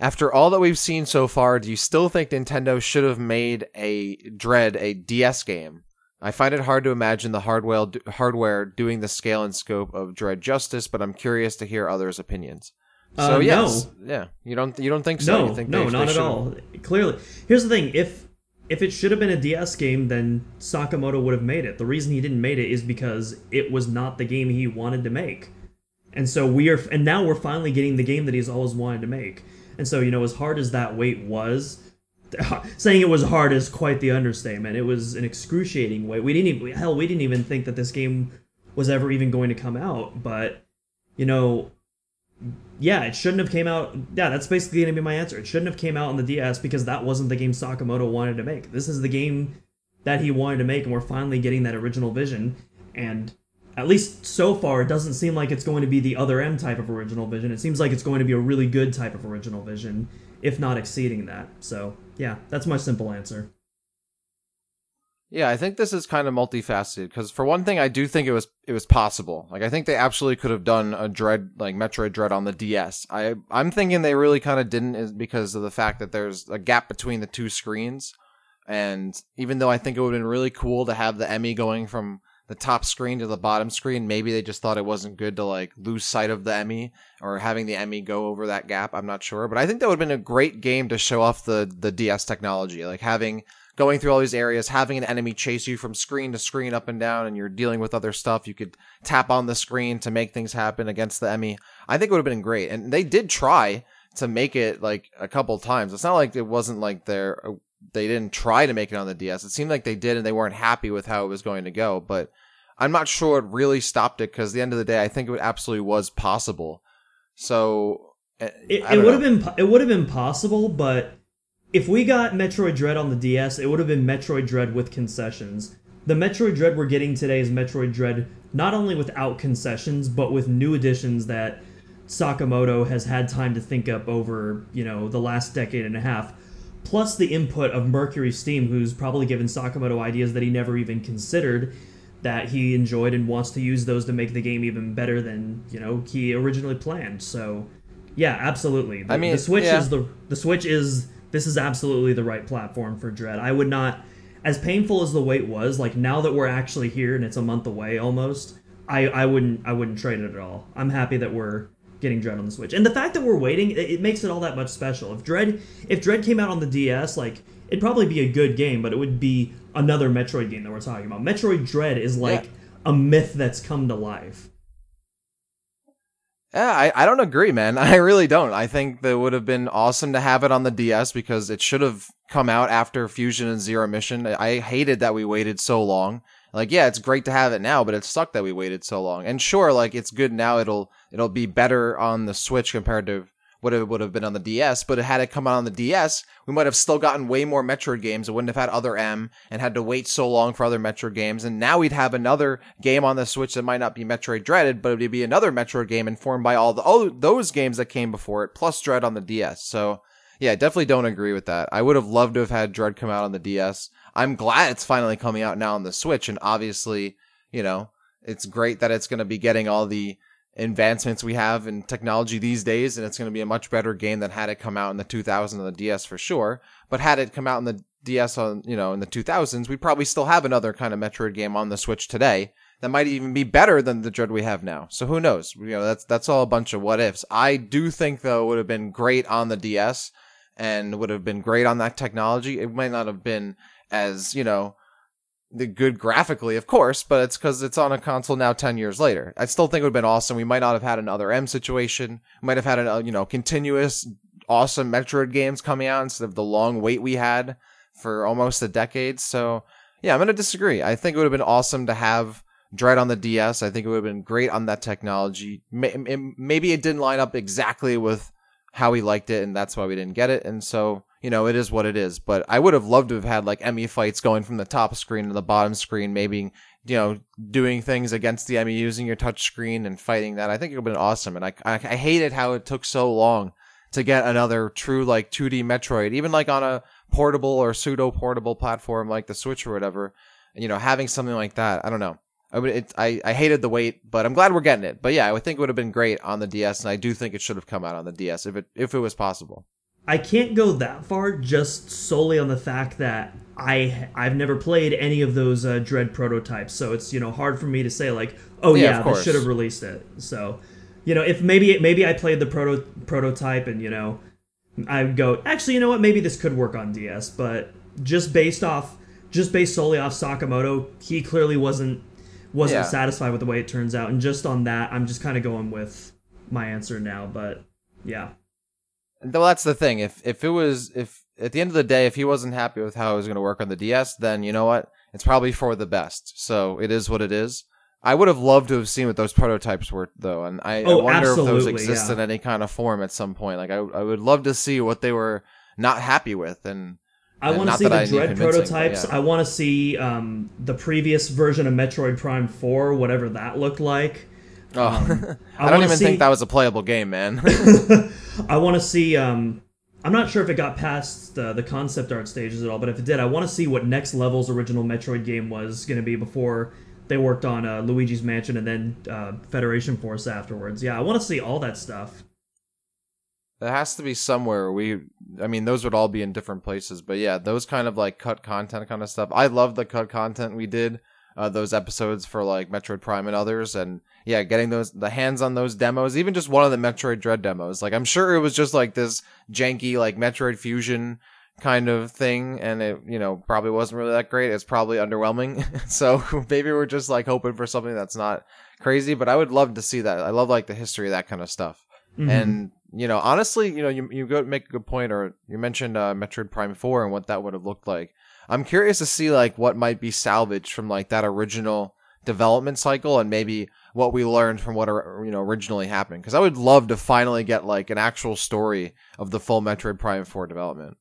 After all that we've seen so far, do you still think Nintendo should have made a Dread a DS game? I find it hard to imagine the hardware hardware doing the scale and scope of Dread justice, but I'm curious to hear others' opinions. So Uh, yes, no. yeah, you don't you don't think so? No, you think no, they, not they at all. Clearly, here's the thing: if if it should have been a DS game, then Sakamoto would have made it. The reason he didn't made it is because it was not the game he wanted to make, and so we are. And now we're finally getting the game that he's always wanted to make. And so you know, as hard as that wait was, [laughs] saying it was hard is quite the understatement. It was an excruciating wait. We didn't even hell. We didn't even think that this game was ever even going to come out. But you know, yeah, it shouldn't have came out. Yeah, that's basically gonna be my answer. It shouldn't have came out on the DS because that wasn't the game Sakamoto wanted to make. This is the game that he wanted to make, and we're finally getting that original vision. And at least so far, it doesn't seem like it's going to be the other M type of original vision. It seems like it's going to be a really good type of original vision, if not exceeding that. So yeah, that's my simple answer. Yeah, I think this is kind of multifaceted because for one thing, I do think it was it was possible. Like I think they absolutely could have done a Dread like Metroid Dread on the DS. I I'm thinking they really kind of didn't is because of the fact that there's a gap between the two screens, and even though I think it would have been really cool to have the Emmy going from the top screen to the bottom screen, maybe they just thought it wasn't good to like lose sight of the Emmy or having the Emmy go over that gap. I'm not sure, but I think that would have been a great game to show off the the DS technology, like having going through all these areas, having an enemy chase you from screen to screen up and down, and you're dealing with other stuff. You could tap on the screen to make things happen against the Emmy. I think it would have been great. And they did try to make it like a couple times. It's not like it wasn't like they're, they didn't try to make it on the DS. It seemed like they did and they weren't happy with how it was going to go. But I'm not sure it really stopped it because at the end of the day, I think it absolutely was possible. So eh, it, it would have been it would have been possible, but if we got Metroid Dread on the DS, it would have been Metroid Dread with concessions. The Metroid Dread we're getting today is Metroid Dread not only without concessions, but with new additions that Sakamoto has had time to think up over, you know, the last decade and a half. Plus the input of Mercury Steam, who's probably given Sakamoto ideas that he never even considered that he enjoyed and wants to use those to make the game even better than, you know, he originally planned. So yeah, absolutely. The, I mean, the Switch yeah. is the the Switch is this is absolutely the right platform for Dread. I would not, as painful as the wait was, like now that we're actually here and it's a month away almost, I, I wouldn't I wouldn't trade it at all. I'm happy that we're getting Dread on the Switch, and the fact that we're waiting, it, it makes it all that much special. If Dread if Dread came out on the DS, like it'd probably be a good game, but it would be another Metroid game that we're talking about. Metroid Dread is like yeah. a myth that's come to life. Yeah, I, I don't agree, man. [laughs] I really don't. I think that would have been awesome to have it on the DS because it should have come out after Fusion and Zero Mission. I hated that we waited so long. Like, yeah, it's great to have it now, but it sucked that we waited so long. And sure, like it's good now. It'll it'll be better on the Switch compared to what it would have been on the DS, but had it come out on the DS, we might have still gotten way more Metroid games. It wouldn't have had other M and had to wait so long for other Metroid games. And now we'd have another game on the Switch that might not be Metroid Dreaded, but it would be another Metroid game informed by all the all those games that came before it, plus Dread on the DS. So yeah, I definitely don't agree with that. I would have loved to have had Dread come out on the DS. I'm glad it's finally coming out now on the Switch, and obviously, you know, it's great that it's going to be getting all the advancements we have in technology these days, and it's going to be a much better game than had it come out in the 2000s on the DS for sure. But had it come out in the DS on you know in the 2000s, we'd probably still have another kind of Metroid game on the Switch today that might even be better than the Dread we have now. So who knows? You know, that's that's all a bunch of what ifs. I do think though it would have been great on the DS and would have been great on that technology. It might not have been as you know the good graphically, of course, but it's because it's on a console now 10 years later. I still think it would have been awesome. We might not have had another M situation. We might have had a, uh, you know, continuous awesome Metroid games coming out instead of the long wait we had for almost a decade. So, yeah, I'm going to disagree. I think it would have been awesome to have Dread on the DS. I think it would have been great on that technology. Maybe it didn't line up exactly with how we liked it, and that's why we didn't get it. And so, you know, it is what it is. But I would have loved to have had like Emmy fights going from the top screen to the bottom screen, maybe, you know, doing things against the Emmy using your touch screen and fighting that. I think it would have been awesome. And I, I, I hated how it took so long to get another true like 2D Metroid, even like on a portable or pseudo portable platform like the Switch or whatever. And you know, having something like that, I don't know. I would, it, I, I hated the wait, but I'm glad we're getting it. But yeah, I would think it would have been great on the DS, and I do think it should have come out on the DS if it if it was possible. I can't go that far just solely on the fact that I I've never played any of those uh, Dread prototypes, so it's you know hard for me to say like, oh yeah, yeah they should have released it. So, you know, if maybe maybe I played the proto prototype and you know, I go actually, you know what, maybe this could work on DS, but just based off just based solely off Sakamoto, he clearly wasn't wasn't yeah. satisfied with the way it turns out, and just on that, I'm just kind of going with my answer now. But yeah. Well, that's the thing. If if it was if at the end of the day, if he wasn't happy with how it was going to work on the DS, then you know what? It's probably for the best. So it is what it is. I would have loved to have seen what those prototypes were, though, and I, oh, I wonder if those exist yeah. in any kind of form at some point. Like I, I would love to see what they were not happy with, and I want to see the Dread prototypes. Yeah. I want to see um, the previous version of Metroid Prime Four, whatever that looked like. Oh, um, [laughs] I, I, don't even see... think that was a playable game, man. [laughs] [laughs] I want to see. Um, I'm not sure if it got past the the concept art stages at all, but if it did, I want to see what next level's original Metroid game was going to be before they worked on uh, Luigi's Mansion and then uh, Federation Force afterwards. Yeah, I want to see all that stuff. There has to be somewhere we. I mean, those would all be in different places, but yeah, those kind of like cut content kind of stuff. I love the cut content we did. Uh, those episodes for like Metroid Prime and others, and yeah, getting those the hands on those demos, even just one of the Metroid Dread demos. Like I'm sure it was just like this janky like Metroid Fusion kind of thing, and it you know probably wasn't really that great. It's probably underwhelming. [laughs] so [laughs] maybe we're just like hoping for something that's not crazy. But I would love to see that. I love like the history of that kind of stuff, Mhm. and you know honestly, you know you you go make a good point, or you mentioned uh, Metroid Prime Four and what that would have looked like. I'm curious to see like what might be salvaged from like that original development cycle and maybe what we learned from what you know originally happened because I would love to finally get like an actual story of the full Metroid Prime 4 development.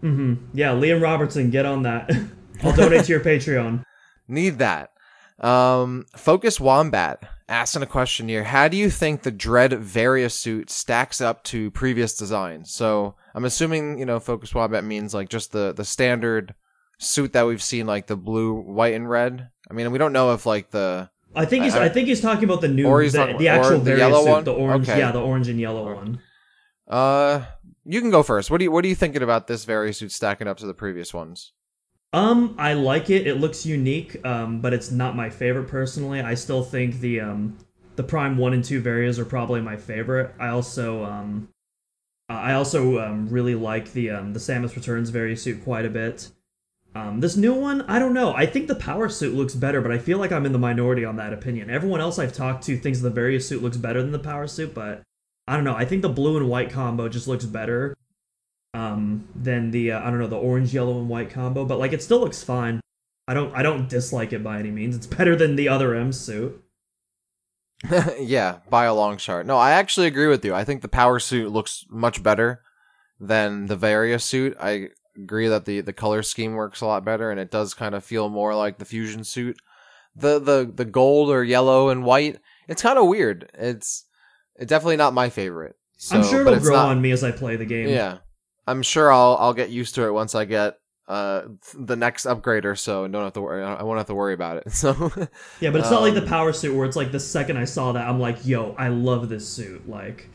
hmm Yeah, Liam Robertson, get on that. [laughs] I'll donate to your Patreon. Need that. Um, Focus Wombat asking a question here. How do you think the Dread Varia suit stacks up to previous designs? So I'm assuming you know Focus Wombat means like just the the standard suit that we've seen, like the blue, white, and red. I mean, we don't know if like the I think he's. I- I, think he's talking about the new, Or he's the, talking- the actual the yellow suit, one? the orange. Okay. Yeah, the orange and yellow one. Uh, you can go first. What do you What are you thinking about this Varia suit stacking up to the previous ones? Um, I like it. It looks unique. Um, but it's not my favorite personally. I still think the um the Prime one and two Varias are probably my favorite. I also um I also um, really like the um the Samus Returns Varia suit quite a bit. Um, this new one, I don't know. I think the power suit looks better, but I feel like I'm in the minority on that opinion. Everyone else I've talked to thinks the Varia suit looks better than the power suit, but I don't know. I think the blue and white combo just looks better um, than the uh, I don't know the orange, yellow, and white combo. But like it still looks fine. I don't I don't dislike it by any means. It's better than the other M suit. [laughs] yeah, by a long shot. No, I actually agree with you. I think the power suit looks much better than the Varia suit. I agree that the the color scheme works a lot better, and it does kind of feel more like the fusion suit. The the the gold or yellow and white, it's kind of weird. It's it's definitely not my favorite. So, I'm sure it'll it's grow not- on me as I play the game. Yeah, I'm sure I'll I'll get used to it once I get uh the next upgrade or so, and don't have to worry. I won't have to worry about it. [laughs] So Yeah, but it's not like the Um, power suit where it's like the second I saw that I'm like, yo, I love this suit. Like,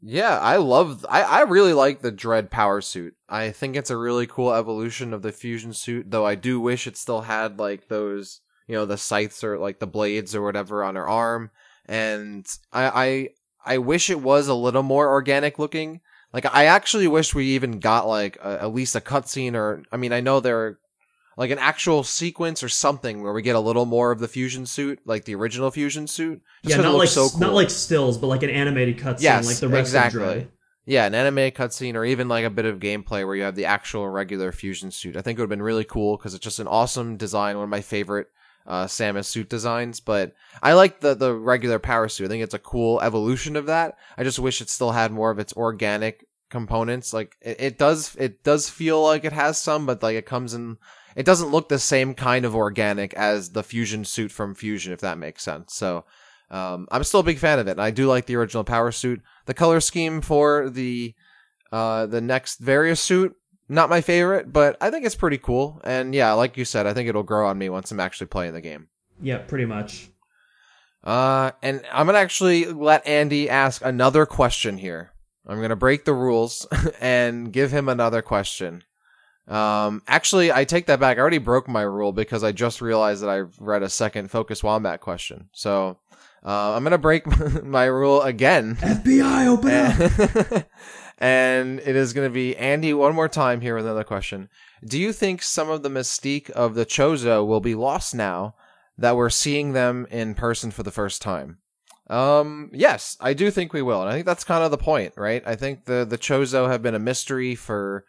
yeah, I love. I I really like the Dread power suit. I think it's a really cool evolution of the fusion suit. Though I do wish it still had like those you know the scythes or like the blades or whatever on her arm, and I I I wish it was a little more organic looking. Like I actually wish we even got like a, at least a cutscene or I mean I know there like an actual sequence or something where we get a little more of the fusion suit, like the original fusion suit. Just yeah, not like so cool. not like stills, but like an animated cutscene, Yes, like the rest exactly. of Dread. Yeah, an anime cutscene or even like a bit of gameplay where you have the actual regular fusion suit. I think it would have been really cool because it's just an awesome design, one of my favorite uh, Samus suit designs. But I like the the regular power suit. I think it's a cool evolution of that. I just wish it still had more of its organic components. Like it, it does, it does feel like it has some, but like it comes in. It doesn't look the same kind of organic as the fusion suit from Fusion, if that makes sense. So. Um, I'm still a big fan of it. I do like the original power suit. The color scheme for the uh, the next Varia suit, not my favorite, but I think it's pretty cool. And yeah, like you said, I think it'll grow on me once I'm actually playing the game. Yeah, pretty much. Uh, and I'm gonna actually let Andy ask another question here. I'm gonna break the rules [laughs] and give him another question. Um, actually, I take that back. I already broke my rule because I just realized that I read a second Focus Wombat question. So, uh, I'm gonna break [laughs] my rule again. FBI, open up. and, [laughs] and it is going to be Andy one more time here with another question. Do you think some of the mystique of the Chozo will be lost now that we're seeing them in person for the first time? Um, yes, I do think we will. And I think that's kind of the point, right? I think the, the Chozo have been a mystery for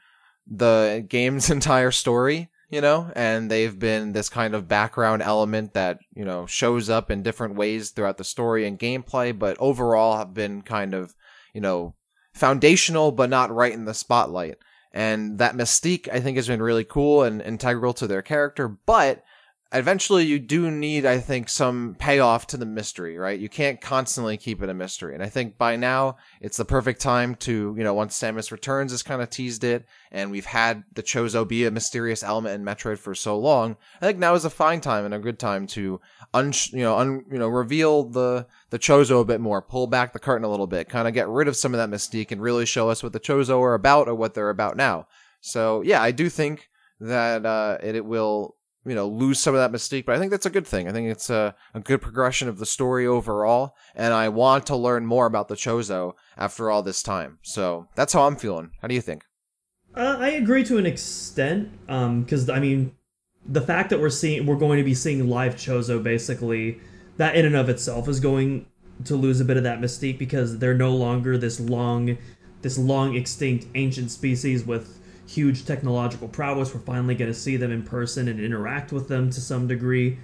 the game's [laughs] entire story, you know, and they've been this kind of background element that, you know, shows up in different ways throughout the story and gameplay, but overall have been kind of, you know, foundational but not right in the spotlight. And that mystique I think has been really cool and integral to their character, but eventually you do need, I think, some payoff to the mystery, right? You can't constantly keep it a mystery. And I think by now it's the perfect time to, you know, once Samus returns has kind of teased it and we've had the Chozo be a mysterious element in Metroid for so long. I think now is a fine time and a good time to un, you know, un, you know, reveal the, the Chozo a bit more, pull back the curtain a little bit, kind of get rid of some of that mystique and really show us what the Chozo are about or what they're about now. So yeah, I do think that, uh, it, it will, you know, lose some of that mystique, but I think that's a good thing. I think it's a, a good progression of the story overall, and I want to learn more about the Chozo after all this time. So that's how I'm feeling. How do you think? Uh, I agree to an extent, because I mean, the fact that we're seeing we're going to be seeing live Chozo basically, that in and of itself is going to lose a bit of that mystique because they're no longer this long, this long extinct ancient species with huge technological prowess. We're finally going to see them in person and interact with them to some degree.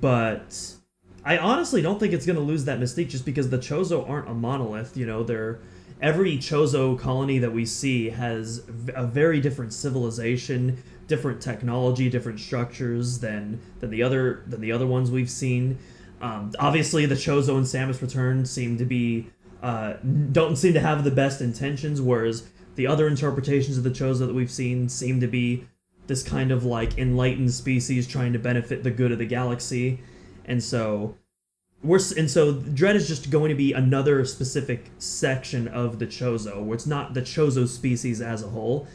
But I honestly don't think it's going to lose that mystique just because the Chozo aren't a monolith. You know, they're every Chozo colony that we see has a very different civilization, different technology, different structures than than the other than the other ones we've seen. Um, obviously, the Chozo and Samus Return seem to be uh, don't seem to have the best intentions, whereas the other interpretations of the Chozo that we've seen seem to be this kind of like enlightened species trying to benefit the good of the galaxy, and so we're and so Dread is just going to be another specific section of the Chozo, where it's not the Chozo species as a whole,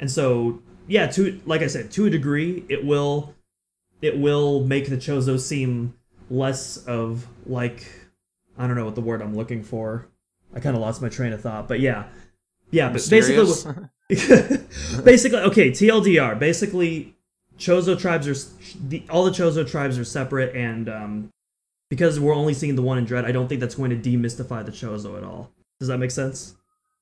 and so yeah, to like I said, to a degree, it will it will make the Chozo seem less of like I don't know what the word I'm looking for. I kind of lost my train of thought, but yeah, yeah, but basically, [laughs] basically, okay. TLDR. Basically, Chozo tribes are the, all the Chozo tribes are separate, and um, because we're only seeing the one in Dread, I don't think that's going to demystify the Chozo at all. Does that make sense?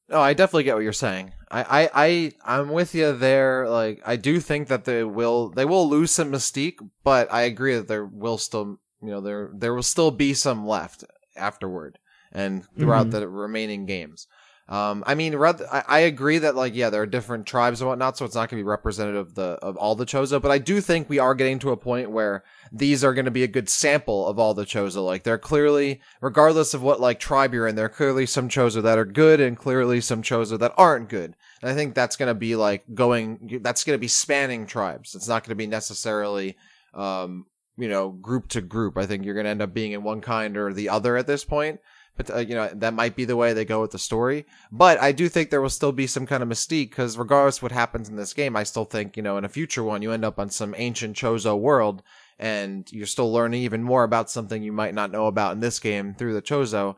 No, I definitely get what you're saying. I, I, I, I'm with you there. Like, I do think that they will, they will lose some mystique, but I agree that there will still, you know, there, there will still be some left afterward and throughout mm-hmm. the remaining games. Um, I mean, I, I agree that like yeah, there are different tribes and whatnot, so it's not going to be representative of the of all the Chozo. But I do think we are getting to a point where these are going to be a good sample of all the Chozo. Like they're clearly, regardless of what like tribe you're in, there are clearly some Chozo that are good and clearly some Chozo that aren't good. And I think that's going to be like going, that's going to be spanning tribes. It's not going to be necessarily, um, you know, group to group. I think you're going to end up being in one kind or the other at this point but uh, you know that might be the way they go with the story. But I do think there will still be some kind of mystique because regardless what happens in this game, I still think you know in a future one you end up on some ancient Chozo world and you're still learning even more about something you might not know about in this game through the Chozo.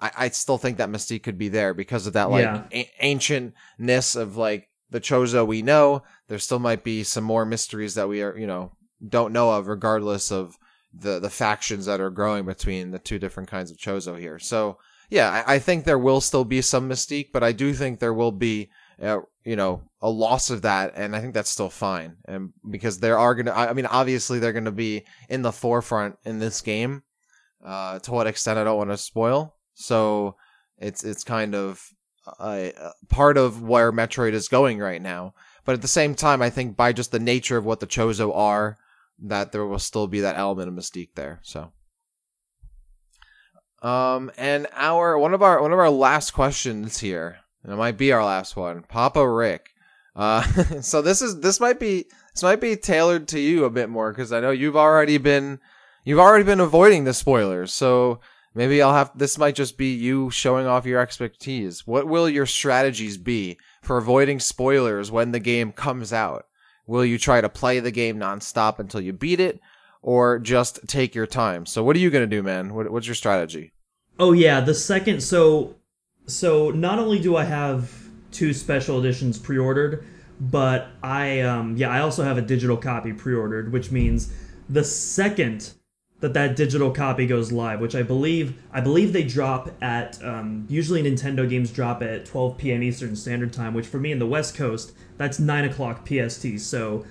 I, I still think that mystique could be there because of that like yeah. a- ancientness of like the Chozo we know. There still might be some more mysteries that we are you know don't know of, regardless of the the factions that are growing between the two different kinds of Chozo here. So yeah, I, I think there will still be some mystique, but I do think there will be uh, you know a loss of that, and I think that's still fine. And because there are gonna, I mean, obviously they're gonna be in the forefront in this game. Uh, to what extent I don't want to spoil. So it's it's kind of a, a part of where Metroid is going right now. But at the same time, I think by just the nature of what the Chozo are that there will still be that element of mystique there. So, um, and our one of our one of our last questions here, and it might be our last one, Papa Rick. Uh, [laughs] so this is this might be this might be tailored to you a bit more because I know you've already been you've already been avoiding the spoilers. So maybe I'll have this might just be you showing off your expertise. What will your strategies be for avoiding spoilers when the game comes out? Will you try to play the game nonstop until you beat it, or just take your time? So, what are you gonna do, man? What, what's your strategy? Oh yeah, the second. So, so not only do I have two special editions pre-ordered, but I um yeah I also have a digital copy pre-ordered, which means the second that that digital copy goes live, which I believe I believe they drop at um, usually Nintendo games drop at 12 p.m. Eastern Standard Time, which for me in the West Coast that's nine o'clock PST. So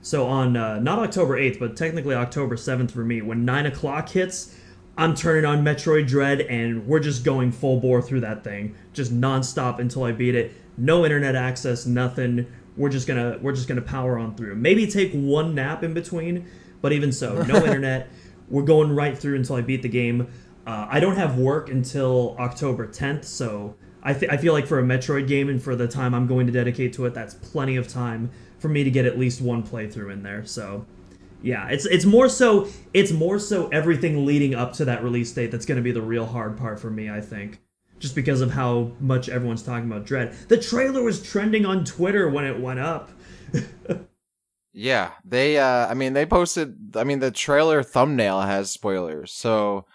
so on uh, not October 8th, but technically October 7th for me, when nine o'clock hits, I'm turning on Metroid Dread and we're just going full bore through that thing, just nonstop until I beat it. No internet access, nothing. We're just gonna we're just gonna power on through. Maybe take one nap in between But even so, no [laughs] internet. We're going right through until I beat the game. Uh, I don't have work until October 10th, so I, th- I feel like for a Metroid game and for the time I'm going to dedicate to it, that's plenty of time for me to get at least one playthrough in there. So yeah, it's it's more so it's more so everything leading up to that release date that's going to be the real hard part for me. I think just because of how much everyone's talking about Dread. The trailer was trending on Twitter when it went up. [laughs] yeah, they. Uh, I mean, they posted. I mean, the trailer thumbnail has spoilers, so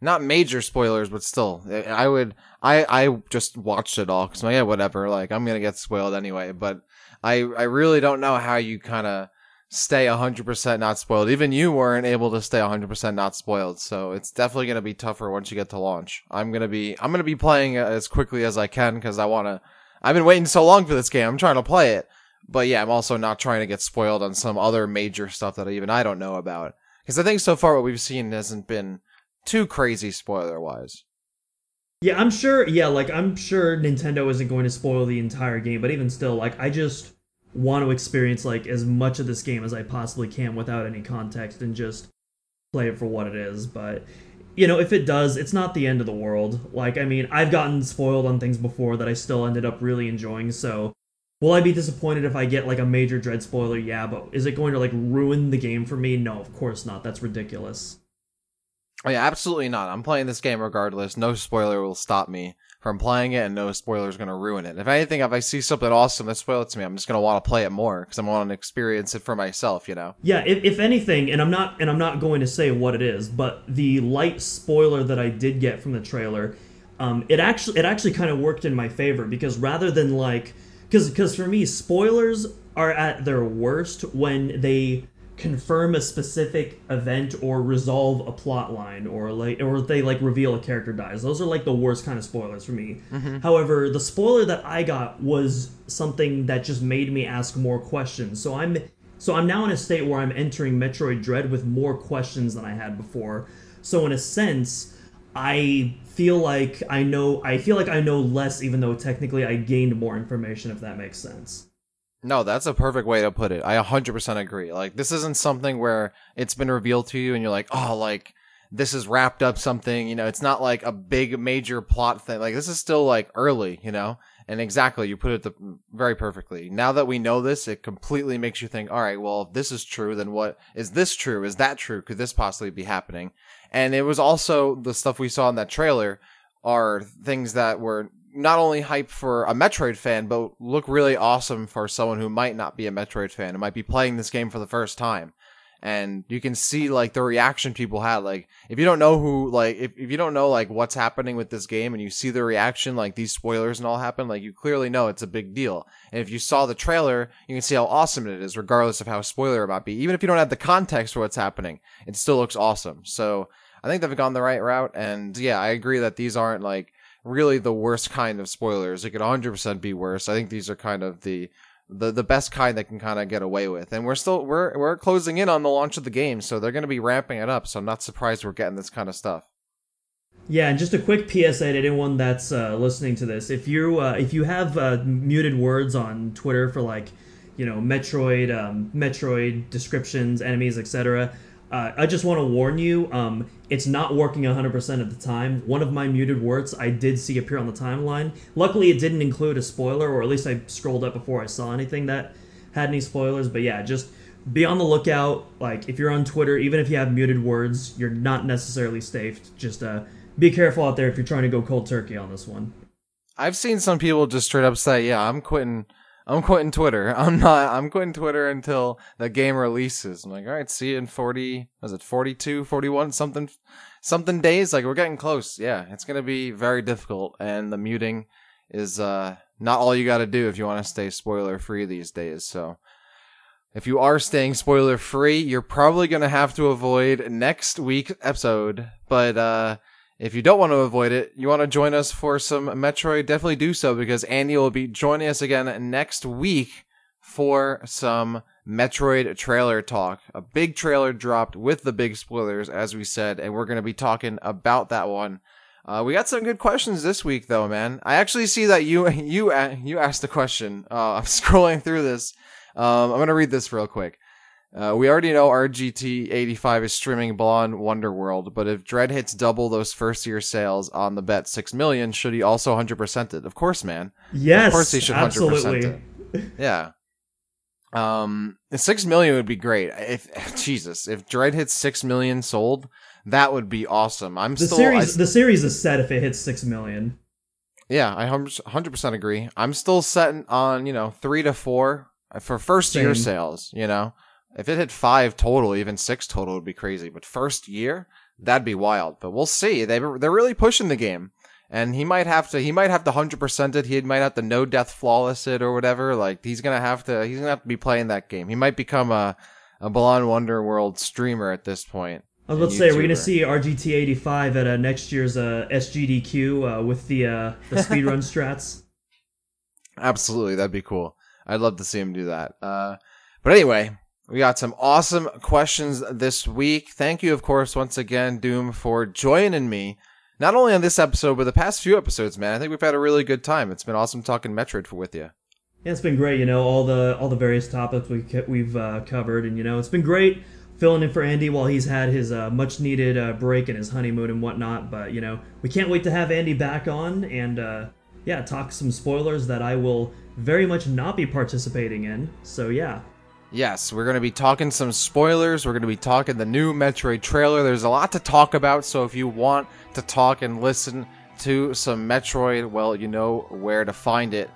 not major spoilers, but still, I would. I I just watched it all because like, yeah, whatever. Like I'm gonna get spoiled anyway, but I I really don't know how you kind of stay 100% not spoiled. Even you weren't able to stay 100% not spoiled. So it's definitely going to be tougher once you get to launch. I'm going to be I'm going to be playing as quickly as I can cuz I want to I've been waiting so long for this game. I'm trying to play it. But yeah, I'm also not trying to get spoiled on some other major stuff that even I don't know about. Cuz I think so far what we've seen hasn't been too crazy spoiler wise. Yeah, I'm sure. Yeah, like I'm sure Nintendo isn't going to spoil the entire game, but even still, like I just want to experience like as much of this game as I possibly can without any context and just play it for what it is. But you know, if it does, it's not the end of the world. Like, I mean, I've gotten spoiled on things before that I still ended up really enjoying, so will I be disappointed if I get like a major dread spoiler? Yeah, but is it going to like ruin the game for me? No, of course not. That's ridiculous. Oh yeah, absolutely not. I'm playing this game regardless. No spoiler will stop me from playing it, and no spoiler is going to ruin it. If anything, if I see something awesome that spoils it to me, I'm just going to want to play it more because I'm want to experience it for myself. You know? Yeah. If, if anything, and I'm not, and I'm not going to say what it is, but the light spoiler that I did get from the trailer, um, it actually, it actually kind of worked in my favor because rather than like, because because for me, spoilers are at their worst when they confirm a specific event or resolve a plot line or like or they like reveal a character dies. Those are like the worst kind of spoilers for me. Mm-hmm. however the spoiler that i got was something that just made me ask more questions. So i'm so i'm now in a state where i'm entering metroid dread with more questions than i had before. So in a sense i feel like i know i feel like i know less even though technically i gained more information if that makes sense no, that's a perfect way to put it. I 100% agree. Like, this isn't something where it's been revealed to you and you're like, oh, like, this is wrapped up something. You know, it's not like a big major plot thing. Like, this is still like early, you know? And exactly, you put it the, very perfectly. Now that we know this, it completely makes you think, all right, well, if this is true, then what is this true? Is that true? Could this possibly be happening? And it was also the stuff we saw in that trailer are things that were not only hype for a Metroid fan, but look really awesome for someone who might not be a Metroid fan and might be playing this game for the first time. And you can see like the reaction people had. Like if you don't know who like if, if you don't know like what's happening with this game and you see the reaction, like these spoilers and all happen, like you clearly know it's a big deal. And if you saw the trailer, you can see how awesome it is, regardless of how spoiler it might be. Even if you don't have the context for what's happening, it still looks awesome. So I think they've gone the right route. And yeah, I agree that these aren't like really the worst kind of spoilers. It could 100% be worse. I think these are kind of the the the best kind that can kind of get away with. And we're still we're we're closing in on the launch of the game, so they're going to be ramping it up. So I'm not surprised we're getting this kind of stuff. Yeah, and just a quick PSA to anyone that's uh, listening to this: if you uh, if you have uh, muted words on Twitter for like, you know, Metroid, um, Metroid descriptions, enemies, etc., uh, I just want to warn you, um, it's not working 100% of the time. One of my muted words I did see appear on the timeline. Luckily, it didn't include a spoiler, or at least I scrolled up before I saw anything that had any spoilers. But yeah, just be on the lookout. Like, if you're on Twitter, even if you have muted words, you're not necessarily safe. Just uh, be careful out there if you're trying to go cold turkey on this one. I've seen some people just straight up say, yeah, I'm quitting I'm quitting Twitter. [laughs] I'm not. I'm quitting Twitter until the game releases. I'm like, all right, see you in 40. Was it 42, 41, something, something days? Like we're getting close. Yeah, it's gonna be very difficult, and the muting is uh not all you got to do if you want to stay spoiler free these days. So. If you are staying spoiler free, you're probably going to have to avoid next week's episode. But uh, if you don't want to avoid it, you want to join us for some Metroid, definitely do so because Andy will be joining us again next week for some Metroid trailer talk. A big trailer dropped with the big spoilers, as we said, and we're going to be talking about that one. Uh, we got some good questions this week, though, man. I actually see that you [laughs] you you asked a question. Uh, I'm [laughs] scrolling through this. Um, I'm going to read this real quick. Uh, we already know RGT 85 is streaming Beyond Wonderworld, but if Dread hits double those first year sales on the bet 6 million, should he also 100% it? Of course, man. Yes, Of course he should 100% absolutely. it. Yeah. Um, 6 million would be great. If Jesus, if Dread hits 6 million sold, that would be awesome. I'm The still series, I, the series is set if it hits six million. Yeah, I 100% agree. I'm still setting on, you know, 3 to 4 for first year sales, you know. If it hit 5 total, even 6 total would be crazy, but first year, that'd be wild. But we'll see. They they're really pushing the game. And he might have to he might have to 100% it. He might have to no death flawless it or whatever. Like he's going to have to he's to have to be playing that game. He might become a a Blonde Wonder World streamer at this point. I was about to say, we're gonna see RGT eighty five at uh, next year's uh, SGDQ uh, with the uh, the speedrun [laughs] strats. Absolutely, that'd be cool. I'd love to see him do that. Uh, but anyway, we got some awesome questions this week. Thank you, of course, once again, Doom, for joining me. Not only on this episode, but the past few episodes, man. I think we've had a really good time. It's been awesome talking Metroid with you. Yeah, it's been great. You know, all the all the various topics we we've uh, covered, and you know, it's been great filling in for Andy while he's had his uh, much needed uh, break and his honeymoon and whatnot. But you know, we can't wait to have Andy back on and uh, yeah, talk some spoilers that I will very much not be participating in. So yeah, Yes, we're going to be talking some spoilers. We're going to be talking the new Metroid trailer. There's a lot to talk about, so if you want to talk and listen to some Metroid, well, you know where to find it.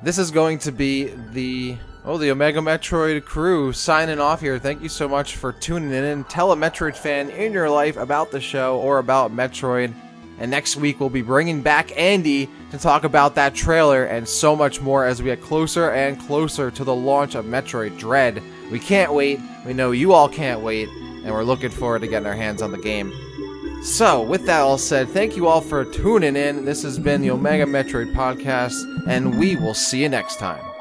This is going to be the oh the Omega Metroid crew signing off here. Thank you so much for tuning in. Tell a Metroid fan in your life about the show or about Metroid. And next week we'll be bringing back Andy to talk about that trailer and so much more as we get closer and closer to the launch of Metroid Dread. We can't wait. We know you all can't wait, and we're looking forward to getting our hands on the game. So, with that all said, thank you all for tuning in. This has been the Omega Metroid Podcast, and we will see you next time.